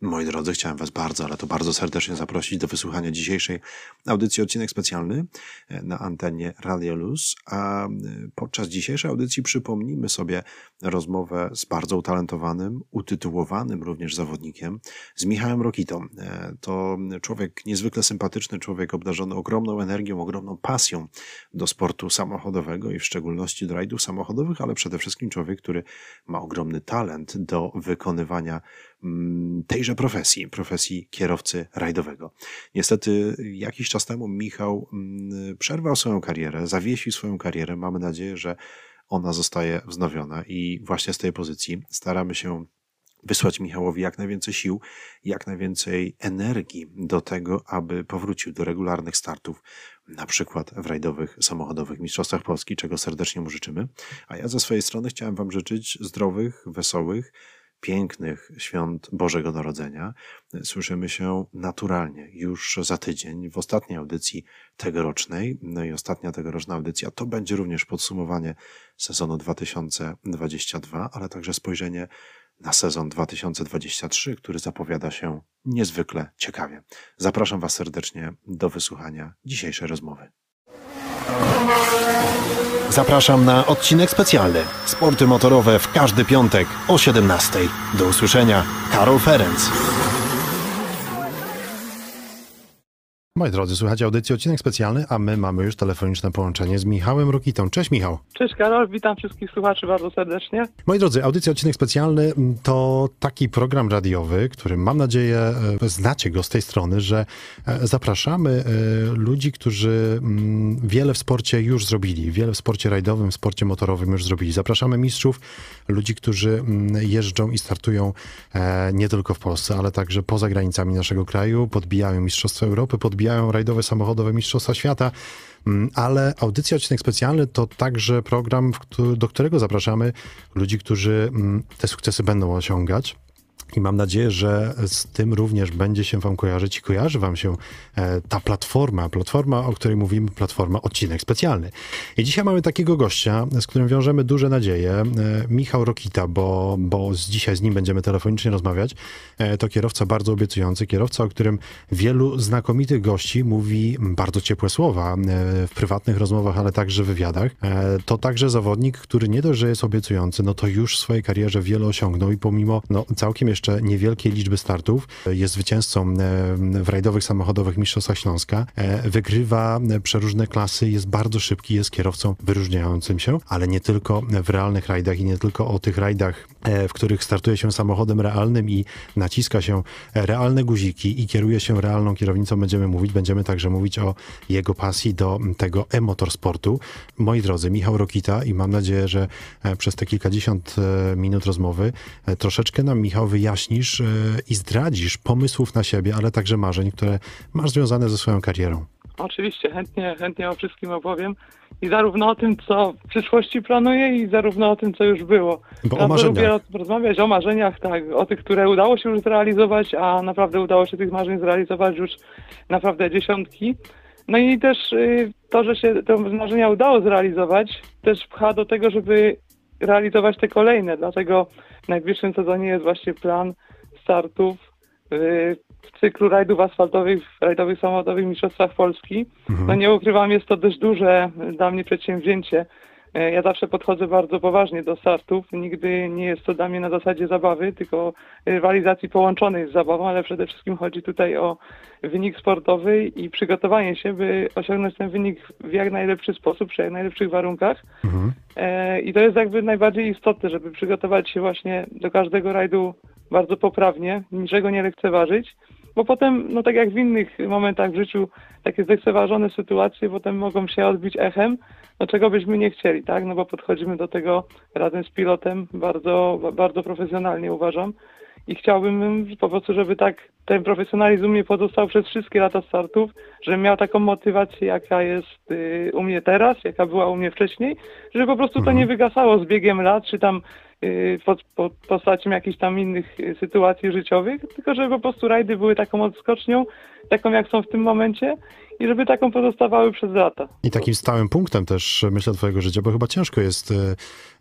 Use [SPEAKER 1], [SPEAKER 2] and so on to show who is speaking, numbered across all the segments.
[SPEAKER 1] Moi drodzy, chciałem Was bardzo, ale to bardzo serdecznie zaprosić do wysłuchania dzisiejszej audycji, odcinek specjalny e, na antenie Radio Luz. A e, podczas dzisiejszej audycji przypomnimy sobie rozmowę z bardzo utalentowanym, utytułowanym również zawodnikiem, z Michałem Rokitą. E, to człowiek niezwykle sympatyczny, człowiek obdarzony ogromną energią, ogromną pasją do sportu samochodowego i w szczególności do rajdów samochodowych, ale przede wszystkim człowiek, który ma ogromny talent do wykonywania tejże profesji, profesji kierowcy rajdowego. Niestety jakiś czas temu Michał mm, przerwał swoją karierę, zawiesił swoją karierę. Mamy nadzieję, że ona zostaje wznowiona i właśnie z tej pozycji staramy się wysłać Michałowi jak najwięcej sił, jak najwięcej energii do tego, aby powrócił do regularnych startów, na przykład w rajdowych, samochodowych Mistrzostwach Polski, czego serdecznie mu życzymy. A ja ze swojej strony chciałem Wam życzyć zdrowych, wesołych, pięknych świąt Bożego Narodzenia słyszymy się naturalnie już za tydzień w ostatniej audycji tegorocznej. No i ostatnia tegoroczna audycja to będzie również podsumowanie sezonu 2022, ale także spojrzenie na sezon 2023, który zapowiada się niezwykle ciekawie. Zapraszam Was serdecznie do wysłuchania dzisiejszej rozmowy. Zapraszam na odcinek specjalny Sporty motorowe w każdy piątek o 17. Do usłyszenia. Karol Ferenc. Moi drodzy, słuchajcie audycji odcinek specjalny, a my mamy już telefoniczne połączenie z Michałem Rokitą. Cześć Michał.
[SPEAKER 2] Cześć Karol, witam wszystkich słuchaczy bardzo serdecznie.
[SPEAKER 1] Moi drodzy, audycja odcinek specjalny to taki program radiowy, który mam nadzieję e, znacie go z tej strony, że e, zapraszamy e, ludzi, którzy mm, wiele w sporcie już zrobili, wiele w sporcie rajdowym, w sporcie motorowym już zrobili. Zapraszamy mistrzów, ludzi, którzy mm, jeżdżą i startują nie tylko w Polsce, ale także poza granicami naszego kraju, podbijają Mistrzostwa Europy, podbijają rozwijają rajdowe samochodowe Mistrzostwa Świata. Mm, ale audycja odcinek specjalny to także program, do którego zapraszamy ludzi, którzy mm, te sukcesy będą osiągać. I mam nadzieję, że z tym również będzie się Wam kojarzyć i kojarzy Wam się e, ta platforma, platforma, o której mówimy, platforma odcinek specjalny. I dzisiaj mamy takiego gościa, z którym wiążemy duże nadzieje, e, Michał Rokita, bo, bo dzisiaj z nim będziemy telefonicznie rozmawiać. E, to kierowca bardzo obiecujący, kierowca, o którym wielu znakomitych gości mówi bardzo ciepłe słowa w prywatnych rozmowach, ale także w wywiadach. To także zawodnik, który nie dość, że jest obiecujący, no to już w swojej karierze wiele osiągnął i pomimo no, całkiem jeszcze jeszcze niewielkiej liczby startów. Jest zwycięzcą e, w rajdowych samochodowych Mistrzostwach Śląska. E, wygrywa przeróżne klasy, jest bardzo szybki, jest kierowcą wyróżniającym się, ale nie tylko w realnych rajdach i nie tylko o tych rajdach, e, w których startuje się samochodem realnym i naciska się realne guziki i kieruje się realną kierownicą, będziemy mówić. Będziemy także mówić o jego pasji do tego e-motorsportu. Moi drodzy, Michał Rokita i mam nadzieję, że przez te kilkadziesiąt minut rozmowy troszeczkę nam Michał wyjaśni, wyjaśnisz e, i zdradzisz pomysłów na siebie, ale także marzeń, które masz związane ze swoją karierą.
[SPEAKER 2] Oczywiście, chętnie, chętnie o wszystkim opowiem. I zarówno o tym, co w przyszłości planuję, i zarówno o tym, co już było.
[SPEAKER 1] Bo o marzeniach.
[SPEAKER 2] Lubię rozmawiać o marzeniach, tak, o tych, które udało się już zrealizować, a naprawdę udało się tych marzeń zrealizować już naprawdę dziesiątki. No i też y, to, że się te marzenia udało zrealizować, też pcha do tego, żeby realizować te kolejne. Dlatego najbliższym sezonie jest właśnie plan startów y, w cyklu rajdów asfaltowych, w rajdowych samochodowych Mistrzostwach Polski. Mhm. No nie ukrywam, jest to dość duże dla mnie przedsięwzięcie. E, ja zawsze podchodzę bardzo poważnie do startów. Nigdy nie jest to dla mnie na zasadzie zabawy, tylko rywalizacji połączonej z zabawą, ale przede wszystkim chodzi tutaj o wynik sportowy i przygotowanie się, by osiągnąć ten wynik w jak najlepszy sposób, przy jak najlepszych warunkach. Mhm. E, I to jest jakby najbardziej istotne, żeby przygotować się właśnie do każdego rajdu bardzo poprawnie, niczego nie lekceważyć bo potem, no tak jak w innych momentach w życiu, takie zlekceważone sytuacje potem mogą się odbić echem, no czego byśmy nie chcieli, tak? No bo podchodzimy do tego razem z pilotem bardzo, bardzo profesjonalnie uważam i chciałbym po prostu, żeby tak ten profesjonalizm mnie pozostał przez wszystkie lata startów, żebym miał taką motywację, jaka jest y, u mnie teraz, jaka była u mnie wcześniej, żeby po prostu to mhm. nie wygasało z biegiem lat, czy tam pod, pod postacią jakichś tam innych y, sytuacji życiowych, tylko żeby po prostu rajdy były taką odskocznią, taką jak są w tym momencie i żeby taką pozostawały przez lata.
[SPEAKER 1] I takim stałym punktem też, myślę, twojego życia, bo chyba ciężko jest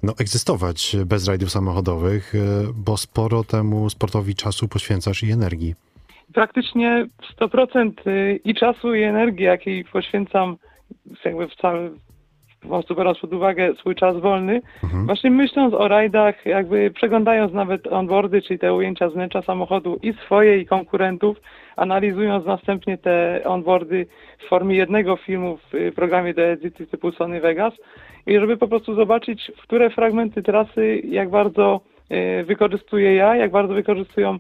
[SPEAKER 1] no, egzystować bez rajdów samochodowych, bo sporo temu sportowi czasu poświęcasz i energii.
[SPEAKER 2] Praktycznie 100% y, i czasu, i energii, jakiej poświęcam jakby w całym, po prostu biorąc pod uwagę swój czas wolny,
[SPEAKER 1] Mhm.
[SPEAKER 2] właśnie myśląc o rajdach, jakby przeglądając nawet onboardy, czyli te ujęcia z wnętrza samochodu i swoje, i konkurentów, analizując następnie te onboardy w formie jednego filmu w y, programie do edycji typu Sony Vegas i żeby po prostu zobaczyć, w które fragmenty trasy, jak bardzo y, wykorzystuję ja, jak bardzo wykorzystują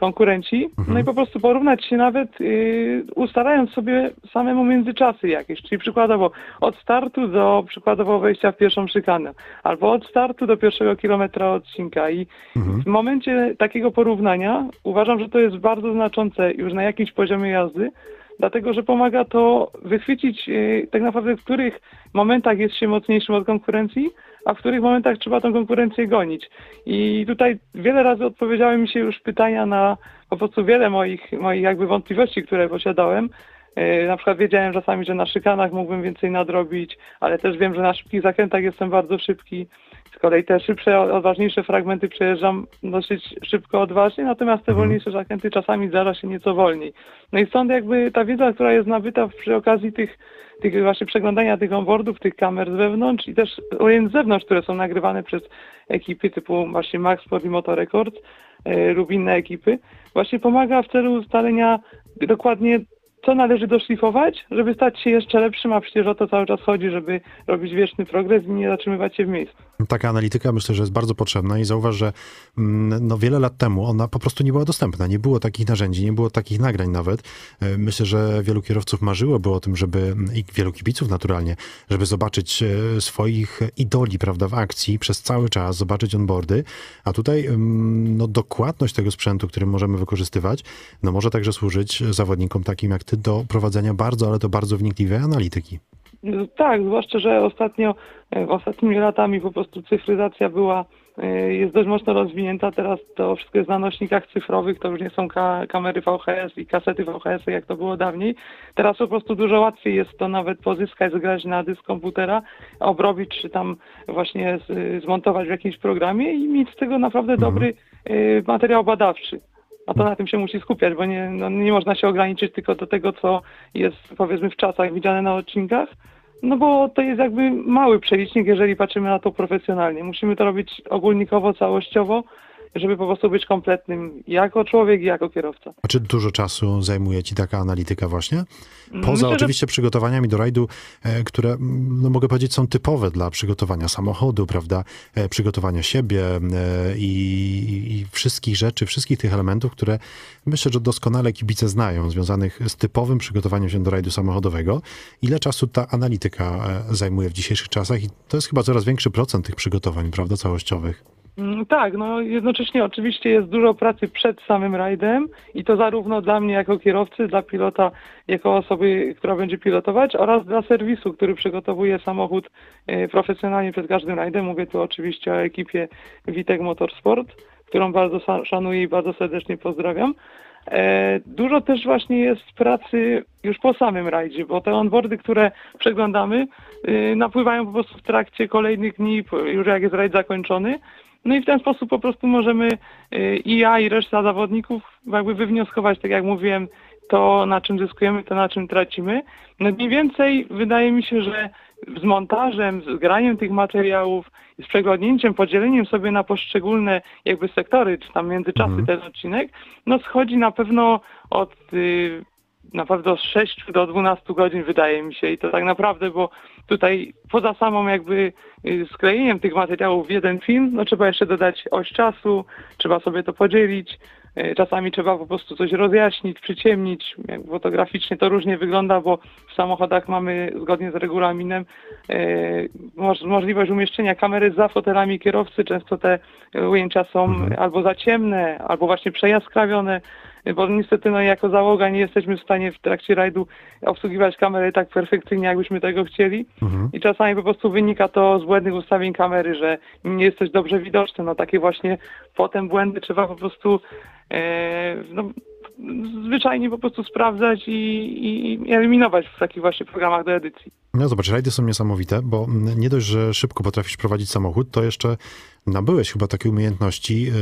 [SPEAKER 2] konkurenci,
[SPEAKER 1] Mhm.
[SPEAKER 2] no i po prostu porównać się nawet y, ustalając sobie samemu międzyczasy jakieś, czyli przykładowo od startu do przykładowo wejścia w pierwszą szykanę, albo od startu do pierwszego kilometra odcinka i
[SPEAKER 1] Mhm.
[SPEAKER 2] w momencie takiego porównania uważam, że to jest bardzo znaczące już na jakimś poziomie jazdy, dlatego że pomaga to wychwycić y, tak naprawdę w których momentach jest się mocniejszym od konkurencji, a w których momentach trzeba tą konkurencję gonić. I tutaj wiele razy odpowiedziały mi się już pytania na po prostu wiele moich, moich jakby wątpliwości, które posiadałem. E, Na przykład wiedziałem czasami, że na szykanach mógłbym więcej nadrobić, ale też wiem, że na szybkich zakrętach jestem bardzo szybki. Z kolei te szybsze, odważniejsze fragmenty przejeżdżam dosyć szybko, odważnie, natomiast te
[SPEAKER 1] Mhm.
[SPEAKER 2] wolniejsze zakręty czasami zdarza się nieco wolniej. No i stąd jakby ta wiedza, która jest nabyta przy okazji tych, tych właśnie przeglądania tych onboardów, tych kamer z wewnątrz i też ujęć z zewnątrz, które są nagrywane przez ekipy typu właśnie Max Sport i Motor Records e, lub inne ekipy, właśnie pomaga w celu ustalenia dokładnie co należy doszlifować, żeby stać się jeszcze lepszym, a przecież o to cały czas chodzi, żeby robić wieczny progres i nie zatrzymywać się w miejscu.
[SPEAKER 1] Taka analityka myślę, że jest bardzo potrzebna i zauważ, że mm, no, wiele lat temu ona po prostu nie była dostępna. Nie było takich narzędzi, nie było takich nagrań nawet. E, Myślę, że wielu kierowców marzyłoby o tym, żeby i wielu kibiców naturalnie, żeby zobaczyć e, swoich idoli, prawda, w akcji przez cały czas, zobaczyć onboardy, a tutaj mm, no, dokładność tego sprzętu, który możemy wykorzystywać, no może także służyć zawodnikom takim jak do prowadzenia bardzo, ale to bardzo wnikliwej analityki.
[SPEAKER 2] Tak, zwłaszcza, że ostatnio, e, ostatnimi latami po prostu cyfryzacja była, e, jest dość mocno rozwinięta. Teraz to wszystko jest na nośnikach cyfrowych, to już nie są ka- kamery VHS i kasety VHS, jak to było dawniej. Teraz po prostu dużo łatwiej jest to nawet pozyskać, zgrać na dysk komputera, obrobić czy tam właśnie zmontować w jakimś programie i mieć z tego naprawdę dobry e, materiał badawczy. A to na tym się musi skupiać, bo nie, no, nie można się ograniczyć tylko do tego, co jest powiedzmy w czasach widziane na odcinkach, no bo to jest jakby mały przelicznik, jeżeli patrzymy na to profesjonalnie. Musimy to robić ogólnikowo, całościowo, żeby po prostu być kompletnym jako człowiek i jako kierowca.
[SPEAKER 1] A czy dużo czasu zajmuje ci taka analityka właśnie? Poza
[SPEAKER 2] Myślę, że-
[SPEAKER 1] oczywiście przygotowaniami do rajdu, e, które, mm, no mogę powiedzieć, są typowe dla przygotowania samochodu, prawda, e, przygotowania siebie e, i, i wszystkich rzeczy, wszystkich tych elementów, które myślę, że doskonale kibice znają, związanych z typowym przygotowaniem się do rajdu samochodowego. Ile czasu ta analityka zajmuje w dzisiejszych czasach? I to jest chyba coraz większy procent tych przygotowań, prawda, całościowych.
[SPEAKER 2] Mm, Tak, no jednocześnie oczywiście jest dużo pracy przed samym rajdem i to zarówno dla mnie jako kierowcy, dla pilota jako osoby, która będzie pilotować oraz dla serwisu, który przygotowuje samochód e, profesjonalnie przed każdym rajdem. Mówię tu oczywiście o ekipie Witek Motorsport, którą bardzo szanuję i bardzo serdecznie pozdrawiam. E, Dużo też właśnie jest pracy już po samym rajdzie, bo te onboardy, które przeglądamy, y, napływają po prostu w trakcie kolejnych dni, już jak jest rajd zakończony. No i w ten sposób po prostu możemy y, i ja, i reszta zawodników jakby wywnioskować, tak jak mówiłem, to na czym zyskujemy, to na czym tracimy. No mniej więcej wydaje mi się, że z montażem, z graniem tych materiałów, z przeglądnięciem, podzieleniem sobie na poszczególne jakby sektory, czy tam międzyczasy
[SPEAKER 1] Mhm.
[SPEAKER 2] ten odcinek, no schodzi na pewno od y, na pewno od 6 do 12 godzin wydaje mi się i to tak naprawdę, bo tutaj poza samą jakby y, sklejeniem tych materiałów w jeden film, no trzeba jeszcze dodać oś czasu, trzeba sobie to podzielić, y, czasami trzeba po prostu coś rozjaśnić, przyciemnić, fotograficznie to różnie wygląda, bo w samochodach mamy zgodnie z regulaminem y, moż- możliwość umieszczenia kamery za fotelami kierowcy, często te ujęcia są
[SPEAKER 1] Mhm.
[SPEAKER 2] albo za ciemne, albo właśnie przejaskrawione, bo niestety no, jako załoga nie jesteśmy w stanie w trakcie rajdu obsługiwać kamery tak perfekcyjnie, jakbyśmy tego chcieli
[SPEAKER 1] Mhm.
[SPEAKER 2] i czasami po prostu wynika to z błędnych ustawień kamery, że nie jesteś dobrze widoczny, no takie właśnie potem błędy trzeba po prostu e, no, zwyczajnie po prostu sprawdzać i, i, eliminować w takich właśnie programach do edycji.
[SPEAKER 1] No zobacz, rajdy są niesamowite, bo nie dość, że szybko potrafisz prowadzić samochód, to jeszcze nabyłeś chyba takie umiejętności e,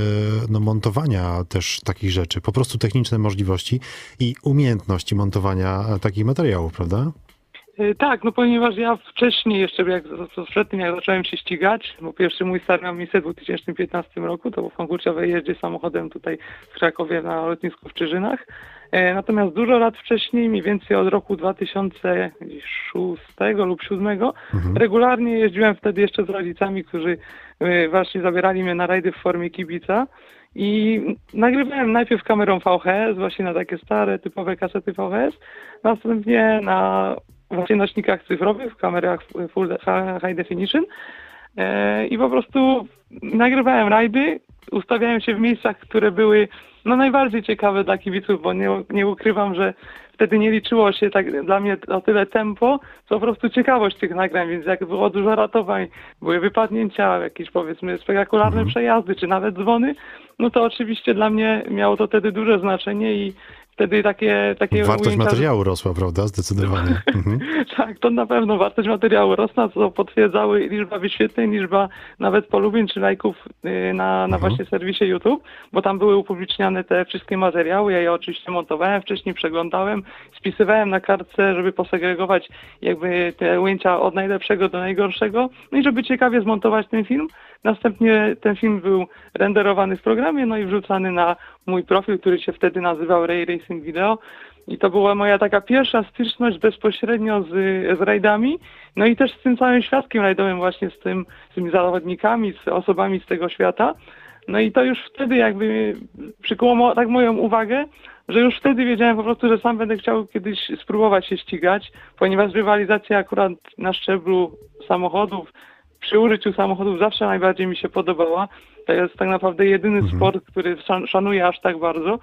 [SPEAKER 1] no, montowania też takich rzeczy, po prostu techniczne możliwości i umiejętności montowania takich materiałów, prawda?
[SPEAKER 2] E, Tak, no ponieważ ja wcześniej jeszcze, jak, przed tym jak zacząłem się ścigać, bo pierwszy mój start miał miejsce w 2015 roku, to był w konkursowej jeździe samochodem tutaj w Krakowie na lotnisku w Czyżynach. E, Natomiast dużo lat wcześniej, mniej więcej od roku 2006 lub 2007, regularnie jeździłem wtedy jeszcze z rodzicami, którzy e, właśnie zabierali mnie na rajdy w formie kibica. I nagrywałem najpierw kamerą VHS, właśnie na takie stare, typowe kasety VHS, następnie na właśnie nośnikach cyfrowych, w kamerach full high definition. E, i po prostu nagrywałem rajdy, ustawiałem się w miejscach, które były no najbardziej ciekawe dla kibiców, bo nie, nie ukrywam, że wtedy nie liczyło się tak dla mnie o tyle tempo, co po prostu ciekawość tych nagrań, więc jak było dużo ratowań, były wypadnięcia, jakieś powiedzmy spektakularne przejazdy, czy nawet dzwony, no to oczywiście dla mnie miało to wtedy duże znaczenie i wtedy takie, takie
[SPEAKER 1] Wartość materiału rosła, prawda? Zdecydowanie. Mhm.
[SPEAKER 2] tak, to na pewno wartość materiału rosła, co potwierdzały liczba wyświetleń, liczba nawet polubień czy lajków y, na, na właśnie serwisie YouTube, bo tam były upubliczniane te wszystkie materiały, ja je oczywiście montowałem, wcześniej przeglądałem, spisywałem na kartce, żeby posegregować jakby te ujęcia od najlepszego do najgorszego, no i żeby ciekawie zmontować ten film. Następnie ten film był renderowany w programie, no i wrzucany na mój profil, który się wtedy nazywał Ray Racing Video. I to była moja taka pierwsza styczność bezpośrednio z, z rajdami, no i też z tym całym świadkiem rajdowym, właśnie z, tym, z tymi zawodnikami, z osobami z tego świata. No i to już wtedy jakby przykuło tak moją uwagę, że już wtedy wiedziałem po prostu, że sam będę chciał kiedyś spróbować się ścigać, ponieważ rywalizacja akurat na szczeblu samochodów, przy użyciu samochodów zawsze najbardziej mi się podobała. To jest tak naprawdę jedyny sport, który szan- szanuję aż tak bardzo.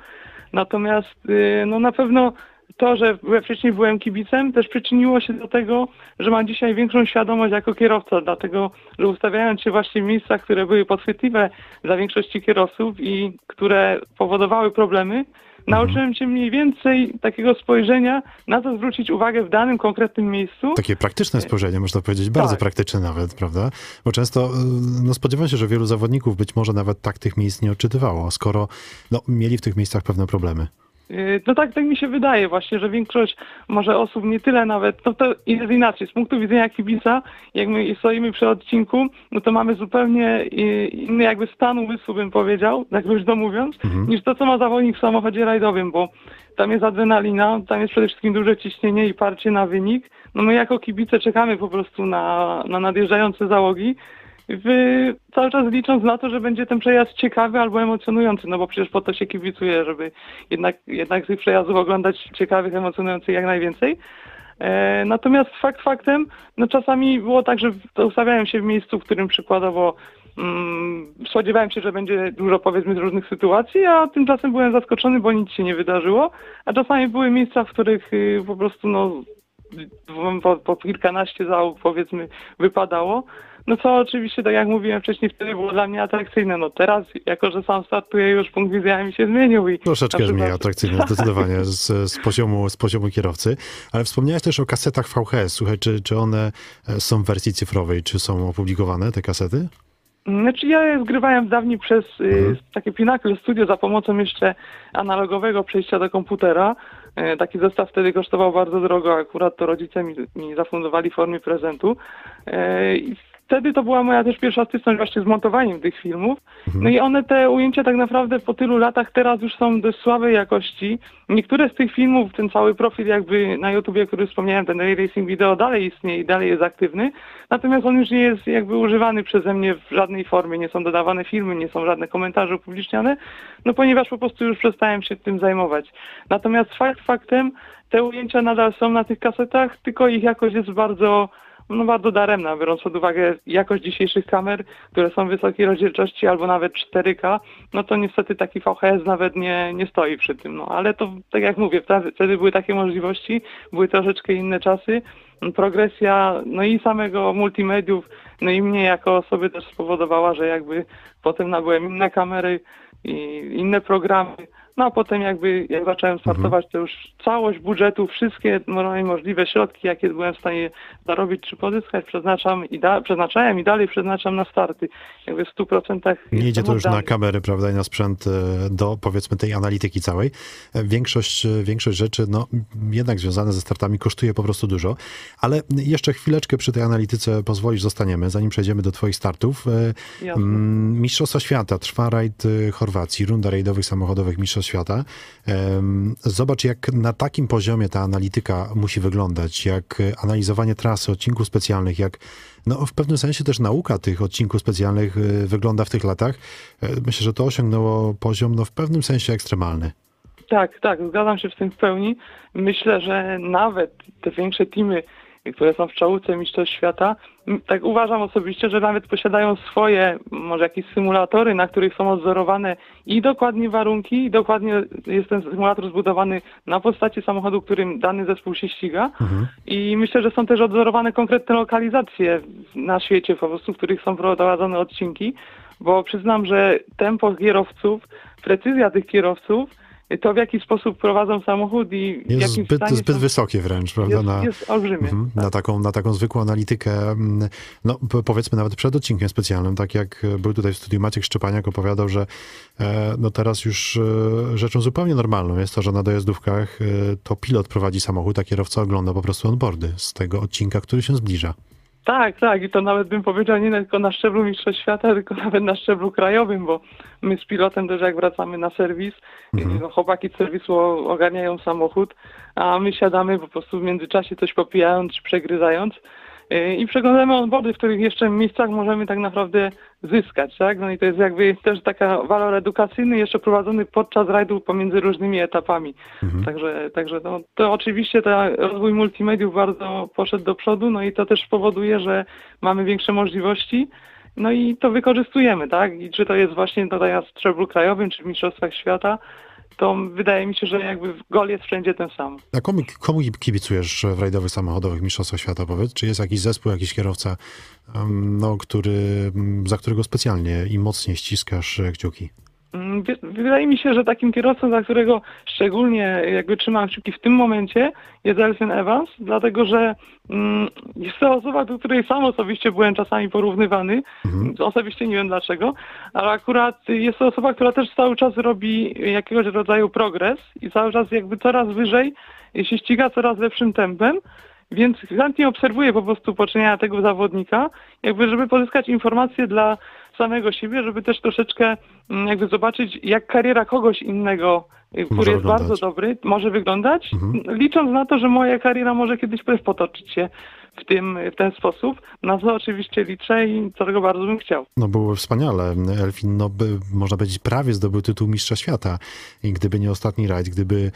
[SPEAKER 2] Natomiast y, no na pewno to, że wcześniej byłem kibicem, też przyczyniło się do tego, że mam dzisiaj większą świadomość jako kierowca, dlatego, że ustawiając się właśnie w miejscach, które były podchwytliwe dla większości kierowców i które powodowały problemy, nauczyłem się mniej więcej takiego spojrzenia na to zwrócić uwagę w danym konkretnym miejscu.
[SPEAKER 1] Takie praktyczne spojrzenie, można powiedzieć, bardzo
[SPEAKER 2] Tak.
[SPEAKER 1] praktyczne nawet, prawda? Bo często, y, no spodziewam się, że wielu zawodników być może nawet tak tych miejsc nie odczytywało, skoro no, mieli w tych miejscach pewne problemy.
[SPEAKER 2] Yy, No tak, tak mi się wydaje właśnie, że większość może osób nie tyle nawet, no to jest inaczej, z punktu widzenia kibica, jak my stoimy przy odcinku, no to mamy zupełnie yy, inny jakby stan umysłu, bym powiedział, tak luźno mówiąc, niż to, co ma zawodnik w samochodzie rajdowym, bo tam jest adrenalina, tam jest przede wszystkim duże ciśnienie i parcie na wynik. No my jako kibice czekamy po prostu na, na nadjeżdżające załogi, w, cały czas licząc na to, że będzie ten przejazd ciekawy albo emocjonujący, no bo przecież po to się kibicuje, żeby jednak, jednak tych przejazdów oglądać ciekawych, emocjonujących jak najwięcej. E, natomiast fakt faktem, no czasami było tak, że ustawiałem się w miejscu, w którym przykładowo mm, spodziewałem się, że będzie dużo powiedzmy różnych sytuacji, a tymczasem byłem zaskoczony, bo nic się nie wydarzyło, a czasami były miejsca, w których y, po prostu no po, po kilkanaście załóg powiedzmy wypadało. No co oczywiście, tak jak mówiłem wcześniej, wtedy było dla mnie atrakcyjne. No teraz, jako że sam startuję, już punkt widzenia mi się zmienił. I
[SPEAKER 1] Troszeczkę
[SPEAKER 2] na
[SPEAKER 1] mniej
[SPEAKER 2] przykład-
[SPEAKER 1] atrakcyjne, zdecydowanie, z, z, poziomu, z poziomu kierowcy. Ale wspomniałeś też o kasetach VHS. Słuchaj, czy, czy one e, są w wersji cyfrowej, czy są opublikowane, te kasety?
[SPEAKER 2] Znaczy ja je zgrywałem dawniej przez y, takie Pinnacle Studio za pomocą jeszcze analogowego przejścia do komputera. E, taki zestaw wtedy kosztował bardzo drogo, akurat to rodzice mi, mi zafundowali w formie prezentu. E, I wtedy to była moja też pierwsza styczność właśnie z montowaniem tych filmów. No i one, te ujęcia tak naprawdę po tylu latach teraz już są dość słabej jakości. Niektóre z tych filmów, ten cały profil jakby na YouTubie, który wspomniałem, ten Ray Racing Video dalej istnieje i dalej jest aktywny. Natomiast on już nie jest jakby używany przeze mnie w żadnej formie. Nie są dodawane filmy, nie są żadne komentarze upubliczniane, no ponieważ po prostu już przestałem się tym zajmować. Natomiast fakt faktem, te ujęcia nadal są na tych kasetach, tylko ich jakość jest bardzo no bardzo daremna, biorąc pod uwagę jakość dzisiejszych kamer, które są wysokiej rozdzielczości albo nawet 4K, no to niestety taki VHS nawet nie, nie stoi przy tym. No ale to tak jak mówię, wtedy były takie możliwości, były troszeczkę inne czasy. Progresja, no i samego multimediów, no i mnie jako osoby też spowodowała, że jakby potem nabyłem inne kamery i inne programy, no a potem jakby jak zacząłem startować, to już całość budżetu, wszystkie możliwe środki, jakie byłem w stanie zarobić czy pozyskać, przeznaczam i da, przeznaczałem i dalej przeznaczam na starty. Jakby w 100%
[SPEAKER 1] Nie idzie to już
[SPEAKER 2] oddany.
[SPEAKER 1] na kamery, prawda, i na sprzęt e, do powiedzmy tej analityki całej. E, Większość, e, większość rzeczy, no jednak związane ze startami kosztuje po prostu dużo, ale jeszcze chwileczkę przy tej analityce pozwolisz, zostaniemy, zanim przejdziemy do twoich startów.
[SPEAKER 2] Jasne.
[SPEAKER 1] Mm, Mistrzostwa Świata, trwa rajd Chorwacji, runda rajdowych samochodowych Mistrzostw Świata. Zobacz, jak na takim poziomie ta analityka musi wyglądać, jak y, analizowanie trasy, odcinków specjalnych, jak no, w pewnym sensie też nauka tych odcinków specjalnych y, wygląda w tych latach. E, Myślę, że to osiągnęło poziom no, w pewnym sensie ekstremalny.
[SPEAKER 2] Tak, tak, zgadzam się z tym w pełni. Myślę, że nawet te większe teamy, które są w czołówce Mistrzostw Świata, m, tak uważam osobiście, że nawet posiadają swoje, może jakieś symulatory, na których są odzorowane i dokładnie warunki, i dokładnie jest ten symulator zbudowany na postaci samochodu, którym dany zespół się ściga. I myślę, że są też odzorowane konkretne lokalizacje na świecie po prostu, w których są prowadzone odcinki, bo przyznam, że tempo kierowców, precyzja tych kierowców, to w jaki sposób prowadzą samochód i w
[SPEAKER 1] Jest
[SPEAKER 2] jakim
[SPEAKER 1] zbyt,
[SPEAKER 2] stanie
[SPEAKER 1] zbyt
[SPEAKER 2] są,
[SPEAKER 1] wysokie wręcz, prawda?
[SPEAKER 2] jest,
[SPEAKER 1] na,
[SPEAKER 2] jest olbrzymie.
[SPEAKER 1] Mhm,
[SPEAKER 2] tak.
[SPEAKER 1] na, taką, na taką zwykłą analitykę, mm, no powiedzmy nawet przed odcinkiem specjalnym, tak jak e, był tutaj w studiu Maciek Szczepaniak, opowiadał, że e, no teraz już e, rzeczą zupełnie normalną jest to, że na dojazdówkach e, to pilot prowadzi samochód, a kierowca ogląda po prostu onboardy z tego odcinka, który się zbliża.
[SPEAKER 2] Tak, tak. I to nawet bym powiedział nie tylko na szczeblu Mistrzostw Świata, tylko nawet na szczeblu krajowym, bo my z pilotem też jak wracamy na serwis, no, chłopaki z serwisu ogarniają samochód, a my siadamy po prostu w międzyczasie coś popijając czy przegryzając i przeglądamy onboardy, w których jeszcze miejscach możemy tak naprawdę zyskać, tak? No i to jest jakby też taka walor edukacyjny jeszcze prowadzony podczas rajdu pomiędzy różnymi etapami. Także, także no, to oczywiście ten rozwój multimediów bardzo poszedł do przodu, no i to też powoduje, że mamy większe możliwości, no i to wykorzystujemy, tak? I czy to jest właśnie tutaj na szczeblu krajowym, czy w Mistrzostwach Świata, to wydaje mi się, że jakby gol jest wszędzie ten sam.
[SPEAKER 1] A komu, komu kibicujesz w rajdowych samochodowych Mistrzostwach Świata, powiedz? Czy jest jakiś zespół, jakiś kierowca, no, który, za którego specjalnie i mocniej ściskasz e, kciuki?
[SPEAKER 2] Mm, wy- Wydaje mi się, że takim kierowcą, za którego szczególnie jakby trzymam kciuki w tym momencie jest Elfyn Evans, dlatego że mm, jest to osoba, do której sam osobiście byłem czasami porównywany. Osobiście nie wiem dlaczego, ale akurat jest to osoba, która też cały czas robi jakiegoś rodzaju progres i cały czas jakby coraz wyżej się ściga coraz lepszym tempem. Więc chętnie obserwuję po prostu poczynienia tego zawodnika, jakby żeby pozyskać informacje dla samego siebie, żeby też troszeczkę mm, jakby zobaczyć, jak kariera kogoś innego, y, który jest
[SPEAKER 1] wyglądać.
[SPEAKER 2] bardzo dobry, może wyglądać, licząc na to, że moja kariera może kiedyś też potoczyć się w, tym, w ten sposób, na co oczywiście liczę i co tego bardzo bym chciał.
[SPEAKER 1] No byłoby wspaniale. Elfin, no, by, można powiedzieć, prawie zdobył tytuł mistrza świata. I gdyby nie ostatni rajd, gdyby,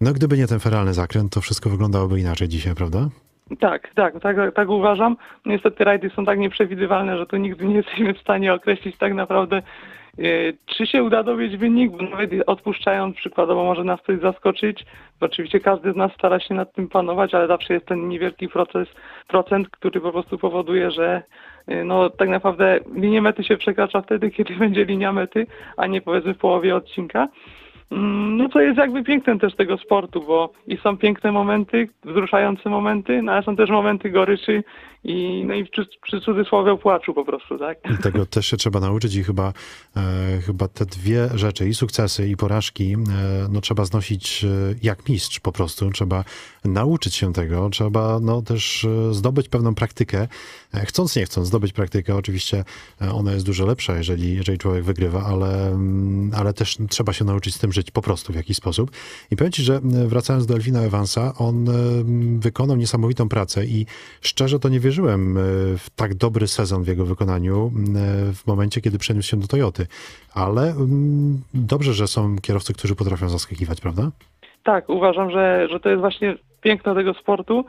[SPEAKER 1] no, gdyby nie ten feralny zakręt, to wszystko wyglądałoby inaczej dzisiaj, prawda?
[SPEAKER 2] Tak, tak, tak, tak uważam. Niestety rajdy są tak nieprzewidywalne, że tu nigdy nie jesteśmy w stanie określić tak naprawdę, e, czy się uda dowieść wynik, bo nawet odpuszczając przykładowo może nas coś zaskoczyć. Oczywiście każdy z nas stara się nad tym panować, ale zawsze jest ten niewielki proces, procent, który po prostu powoduje, że e, no tak naprawdę linię mety się przekracza wtedy, kiedy będzie linia mety, a nie powiedzmy w połowie odcinka. Mm, No to jest jakby pięknem też tego sportu, bo i są piękne momenty, wzruszające momenty, no ale są też momenty goryczy i no i przy, przy cudzysłowie płaczu po prostu, tak?
[SPEAKER 1] I tego też się trzeba nauczyć i chyba, e, chyba te dwie rzeczy, i sukcesy, i porażki, e, no trzeba znosić e, jak mistrz po prostu. Trzeba nauczyć się tego, trzeba no też e, zdobyć pewną praktykę. E, chcąc, nie chcąc, zdobyć praktykę. Oczywiście ona jest dużo lepsza, jeżeli, jeżeli człowiek wygrywa, ale, mm, ale też trzeba się nauczyć z tym żyć po prostu w jakiś sposób. I powiem ci, że wracając do Elfina Evansa, on wykonał niesamowitą pracę i szczerze to nie wierzyłem e, w tak dobry sezon w jego wykonaniu e, w momencie, kiedy przeniósł się do Toyoty. Ale mm, dobrze, że są kierowcy, którzy potrafią zaskakiwać, prawda?
[SPEAKER 2] Tak, uważam, że, że to jest właśnie piękno tego sportu.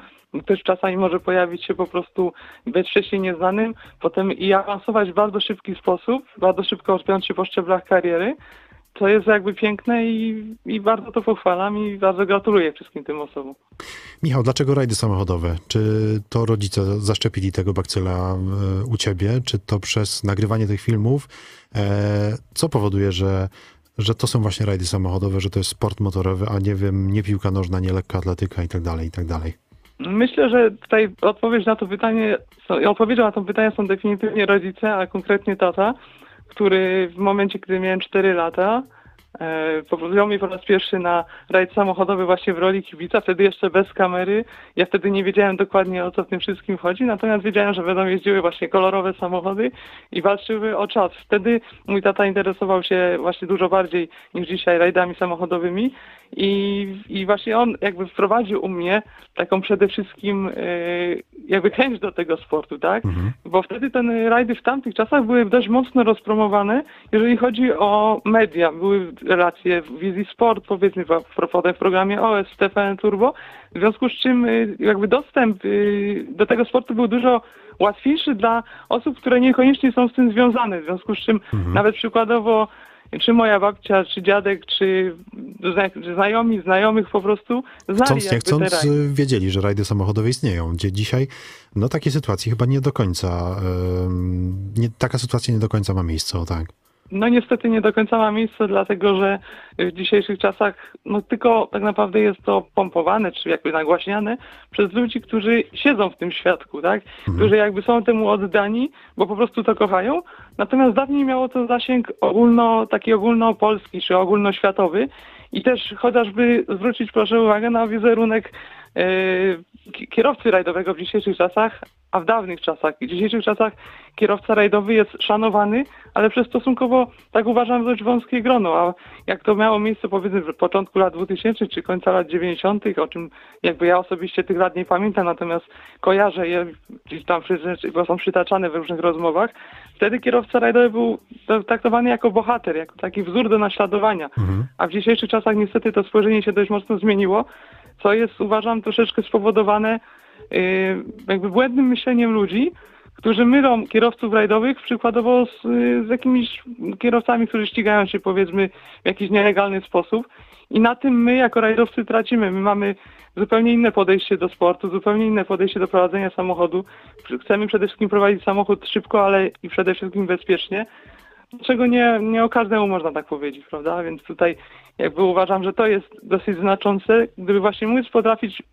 [SPEAKER 2] Też czasami może pojawić się po prostu być wcześniej nieznanym, potem i awansować w bardzo szybki sposób, bardzo szybko odpiąć się po szczeblach kariery. To jest jakby piękne i, i bardzo to pochwalam i bardzo gratuluję wszystkim tym osobom.
[SPEAKER 1] Michał, dlaczego rajdy samochodowe? Czy to rodzice zaszczepili tego bakcyla e, u ciebie? Czy to przez nagrywanie tych filmów? E, co powoduje, że, że to są właśnie rajdy samochodowe, że to jest sport motorowy, a nie wiem, nie piłka nożna, nie lekka atletyka i tak dalej, i tak dalej?
[SPEAKER 2] Myślę, że tutaj odpowiedź na to pytanie, odpowiedzią na to pytanie są definitywnie rodzice, a konkretnie tata, który w momencie, gdy miałem 4 lata, e, wziął mnie po raz pierwszy na rajd samochodowy właśnie w roli kibica, wtedy jeszcze bez kamery. Ja wtedy nie wiedziałem dokładnie o co w tym wszystkim chodzi, natomiast wiedziałem, że będą jeździły właśnie kolorowe samochody i walczyły o czas. Wtedy mój tata interesował się właśnie dużo bardziej niż dzisiaj rajdami samochodowymi i, i właśnie on jakby wprowadził u mnie taką przede wszystkim e, jakby chęć do tego sportu, tak? Mhm. Bo wtedy te rajdy w tamtych czasach były dość mocno rozpromowane, jeżeli chodzi o media. Były relacje w Wizji Sport, powiedzmy potem w programie OS, w TVN Turbo, w związku z czym e, jakby dostęp e, do tego sportu był dużo łatwiejszy dla osób, które niekoniecznie są z tym związane, w związku z czym mhm. nawet przykładowo czy moja babcia, czy dziadek, czy znajomi, znajomych po prostu znali
[SPEAKER 1] Chcąc nie chcąc wiedzieli, że rajdy samochodowe istnieją, gdzie dzisiaj no takiej sytuacji chyba nie do końca, nie, taka sytuacja nie do końca ma miejsce, o tak.
[SPEAKER 2] No niestety nie do końca ma miejsce, dlatego że w dzisiejszych czasach no tylko tak naprawdę jest to pompowane, czy jakby nagłaśniane przez ludzi, którzy siedzą w tym świadku, tak? Mhm. Którzy jakby są temu oddani, bo po prostu to kochają. Natomiast dawniej miało to zasięg ogólno, taki ogólnopolski, czy ogólnoświatowy i też chociażby zwrócić proszę uwagę na wizerunek e, kierowcy rajdowego w dzisiejszych czasach, a w dawnych czasach. W dzisiejszych czasach kierowca rajdowy jest szanowany, ale przez stosunkowo, tak uważam, dość wąskie grono. A jak to miało miejsce powiedzmy w początku lat 2000 czy końca lat 90., o czym jakby ja osobiście tych lat nie pamiętam, natomiast kojarzę je, gdzieś tam bo są przytaczane w różnych rozmowach, wtedy kierowca rajdowy był traktowany jako bohater, jako taki wzór do naśladowania. Mhm. A w dzisiejszych czasach niestety to spojrzenie się dość mocno zmieniło, co jest uważam troszeczkę spowodowane yy, jakby błędnym myśleniem ludzi, którzy mylą kierowców rajdowych przykładowo z, z jakimiś kierowcami, którzy ścigają się powiedzmy w jakiś nielegalny sposób. I na tym my jako rajdowcy tracimy. My mamy zupełnie inne podejście do sportu, zupełnie inne podejście do prowadzenia samochodu. Chcemy przede wszystkim prowadzić samochód szybko, ale i przede wszystkim bezpiecznie. Czego nie, nie o każdemu można tak powiedzieć, prawda? Więc tutaj jakby uważam, że to jest dosyć znaczące, gdyby właśnie móc potrafić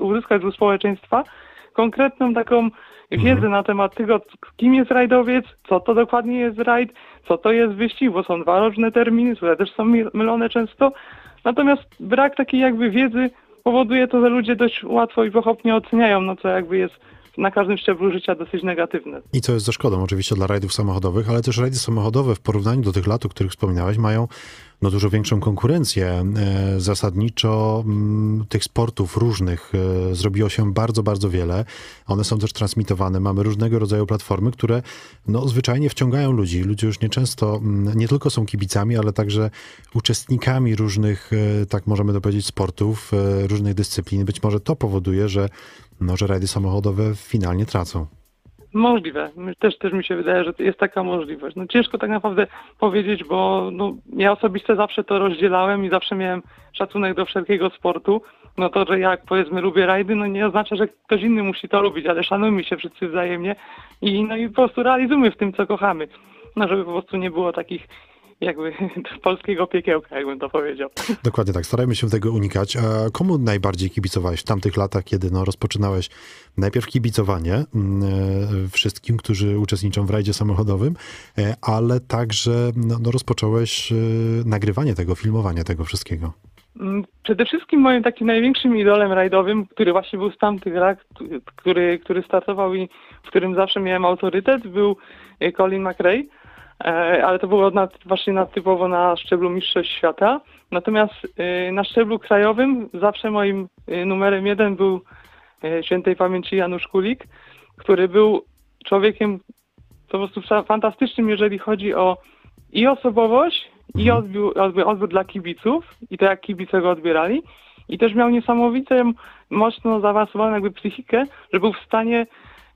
[SPEAKER 2] uzyskać u społeczeństwa konkretną taką wiedzę mhm. na temat tego, kim jest rajdowiec, co to dokładnie jest rajd, co to jest wyścig, bo są dwa różne terminy, które też są mylone często. Natomiast brak takiej jakby wiedzy powoduje to, że ludzie dość łatwo i pochopnie oceniają, no co jakby jest na każdym szczeblu życia dosyć negatywne.
[SPEAKER 1] I co jest ze szkodą oczywiście dla rajdów samochodowych, ale też rajdy samochodowe w porównaniu do tych lat, o których wspominałeś, mają no, dużo większą konkurencję. E, zasadniczo mm, tych sportów różnych e, zrobiło się bardzo, bardzo wiele. One są też transmitowane. Mamy różnego rodzaju platformy, które no, zwyczajnie wciągają ludzi. Ludzie już nieczęsto mm, nie tylko są kibicami, ale także uczestnikami różnych, e, tak możemy to powiedzieć, sportów, różnych dyscyplin. Być może to powoduje, że, no, że rajdy samochodowe finalnie tracą.
[SPEAKER 2] Możliwe. Też, też mi się wydaje, że jest taka możliwość. No ciężko tak naprawdę powiedzieć, bo no, ja osobiście zawsze to rozdzielałem i zawsze miałem szacunek do wszelkiego sportu. No to, że jak powiedzmy lubię rajdy, no nie oznacza, że ktoś inny musi to lubić, ale szanujmy się wszyscy wzajemnie i, no i po prostu realizujmy w tym, co kochamy. No żeby po prostu nie było takich jakby polskiego piekiełka, jakbym to powiedział.
[SPEAKER 1] Dokładnie tak, starajmy się tego unikać. A komu najbardziej kibicowałeś w tamtych latach, kiedy no, rozpoczynałeś najpierw kibicowanie mm, e, wszystkim, którzy uczestniczą w rajdzie samochodowym, e, ale także no, no rozpocząłeś e, nagrywanie tego, filmowanie tego wszystkiego?
[SPEAKER 2] Mm, przede wszystkim moim takim największym idolem rajdowym, który właśnie był z tamtych lat, który, który startował i w którym zawsze miałem autorytet, był Colin McRae ale to było na, właśnie na, typowo na szczeblu Mistrzostw Świata. Natomiast e, na szczeblu krajowym zawsze moim e, numerem jeden był świętej pamięci Janusz Kulik, który był człowiekiem po prostu fantastycznym, jeżeli chodzi o i osobowość, i mhm. odbiór, odbiór, odbiór dla kibiców, i to jak kibice go odbierali, i też miał niesamowicie mocno zaawansowaną jakby psychikę, że był w stanie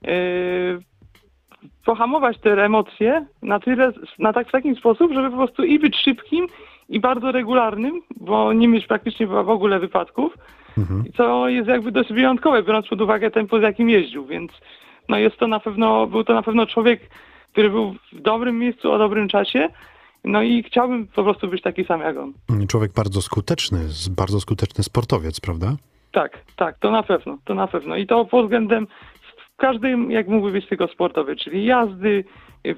[SPEAKER 2] yy, pohamować te emocje na tyle, na tak, w taki sposób, żeby po prostu i być szybkim, i bardzo regularnym, bo nie mieć praktycznie w ogóle wypadków, mhm. co jest jakby dość wyjątkowe, biorąc pod uwagę tempo, z jakim jeździł, więc no jest to na pewno, był to na pewno człowiek, który był w dobrym miejscu o dobrym czasie, no i chciałbym po prostu być taki sam jak on.
[SPEAKER 1] Człowiek bardzo skuteczny, bardzo skuteczny sportowiec, prawda?
[SPEAKER 2] Tak, tak, to na pewno, to na pewno. I to pod względem każdym, jak mógłby być tylko sportowy, czyli jazdy,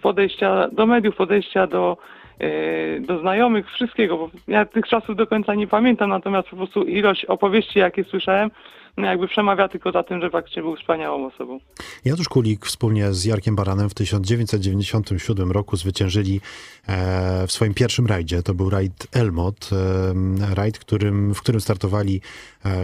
[SPEAKER 2] podejścia do mediów, podejścia do E, do znajomych, wszystkiego, bo ja tych czasów do końca nie pamiętam, natomiast po prostu ilość opowieści, jakie słyszałem, no jakby przemawia tylko za tym, że faktycznie był wspaniałą osobą.
[SPEAKER 1] Janusz Kulik wspólnie z Jarkiem Baranem w 1997 roku zwyciężyli e, w swoim pierwszym rajdzie. To był rajd Elmot, e, rajd, którym, w którym startowali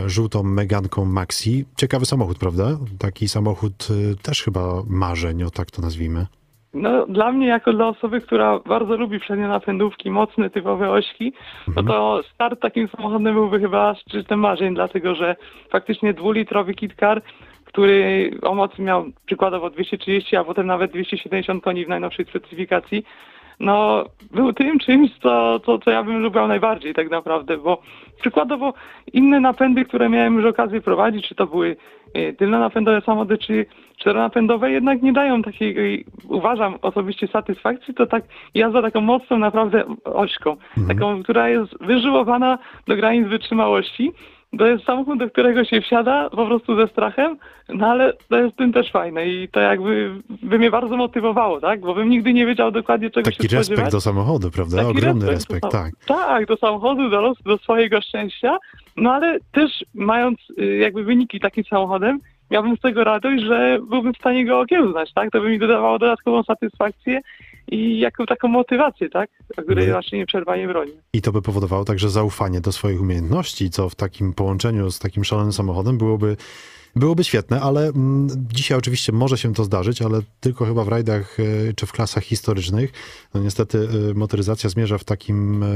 [SPEAKER 1] żółtą Meganką Maxi. Ciekawy samochód, prawda? Taki samochód też chyba marzeń, o tak to nazwijmy.
[SPEAKER 2] No, dla mnie, jako dla osoby, która bardzo lubi przednie napędówki, mocne, typowe ośki, no to start takim samochodem byłby chyba szczytem marzeń, dlatego że faktycznie dwulitrowy KitKar, który o mocy miał przykładowo 230, a potem nawet 270 koni w najnowszej specyfikacji, no, był tym czymś, co, co, co ja bym lubił najbardziej tak naprawdę, bo przykładowo inne napędy, które miałem już okazję prowadzić, czy to były tylnonapędowe samochody, czy czteronapędowe, jednak nie dają takiej, uważam osobiście, satysfakcji, to tak jazda taką mocną naprawdę ośką, mhm. taką, która jest wyżyłowana do granic wytrzymałości, to jest samochód, do którego się wsiada po prostu ze strachem, no ale to jest tym też fajne i to jakby by mnie bardzo motywowało, tak? Bo bym nigdy nie wiedział dokładnie czego
[SPEAKER 1] Taki się
[SPEAKER 2] spodziewać.
[SPEAKER 1] Taki respekt do samochodu, prawda? Taki Ogromny respekt, respekt tak.
[SPEAKER 2] Tak, do samochodu, do losu, do swojego szczęścia, no ale też mając y, jakby wyniki takim samochodem, miałbym z tego radość, że byłbym w stanie go okiełznać, tak? To by mi dodawało dodatkową satysfakcję i jaką taką motywację, tak? O której no. właśnie nieprzerwanie broni.
[SPEAKER 1] I to by powodowało także zaufanie do swoich umiejętności, co w takim połączeniu z takim szalonym samochodem byłoby Byłoby świetne, ale mm, dzisiaj oczywiście może się to zdarzyć, ale tylko chyba w rajdach e, czy w klasach historycznych. No niestety e, motoryzacja zmierza w takim, e,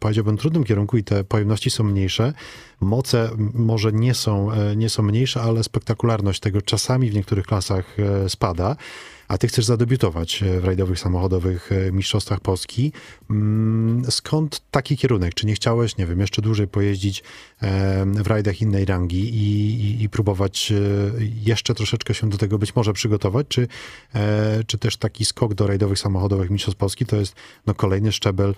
[SPEAKER 1] powiedziałbym, trudnym kierunku i te pojemności są mniejsze. Moce może nie są, nie są mniejsze, ale spektakularność tego czasami w niektórych klasach spada a ty chcesz zadebiutować e, w rajdowych samochodowych e, mistrzostwach Polski. Mm, skąd taki kierunek? Czy nie chciałeś, nie wiem, jeszcze dłużej pojeździć e, w rajdach innej rangi i, i, i próbować jeszcze troszeczkę się do tego być może przygotować? Czy, czy też taki skok do rajdowych samochodowych mistrzostw Polski to jest no, kolejny szczebel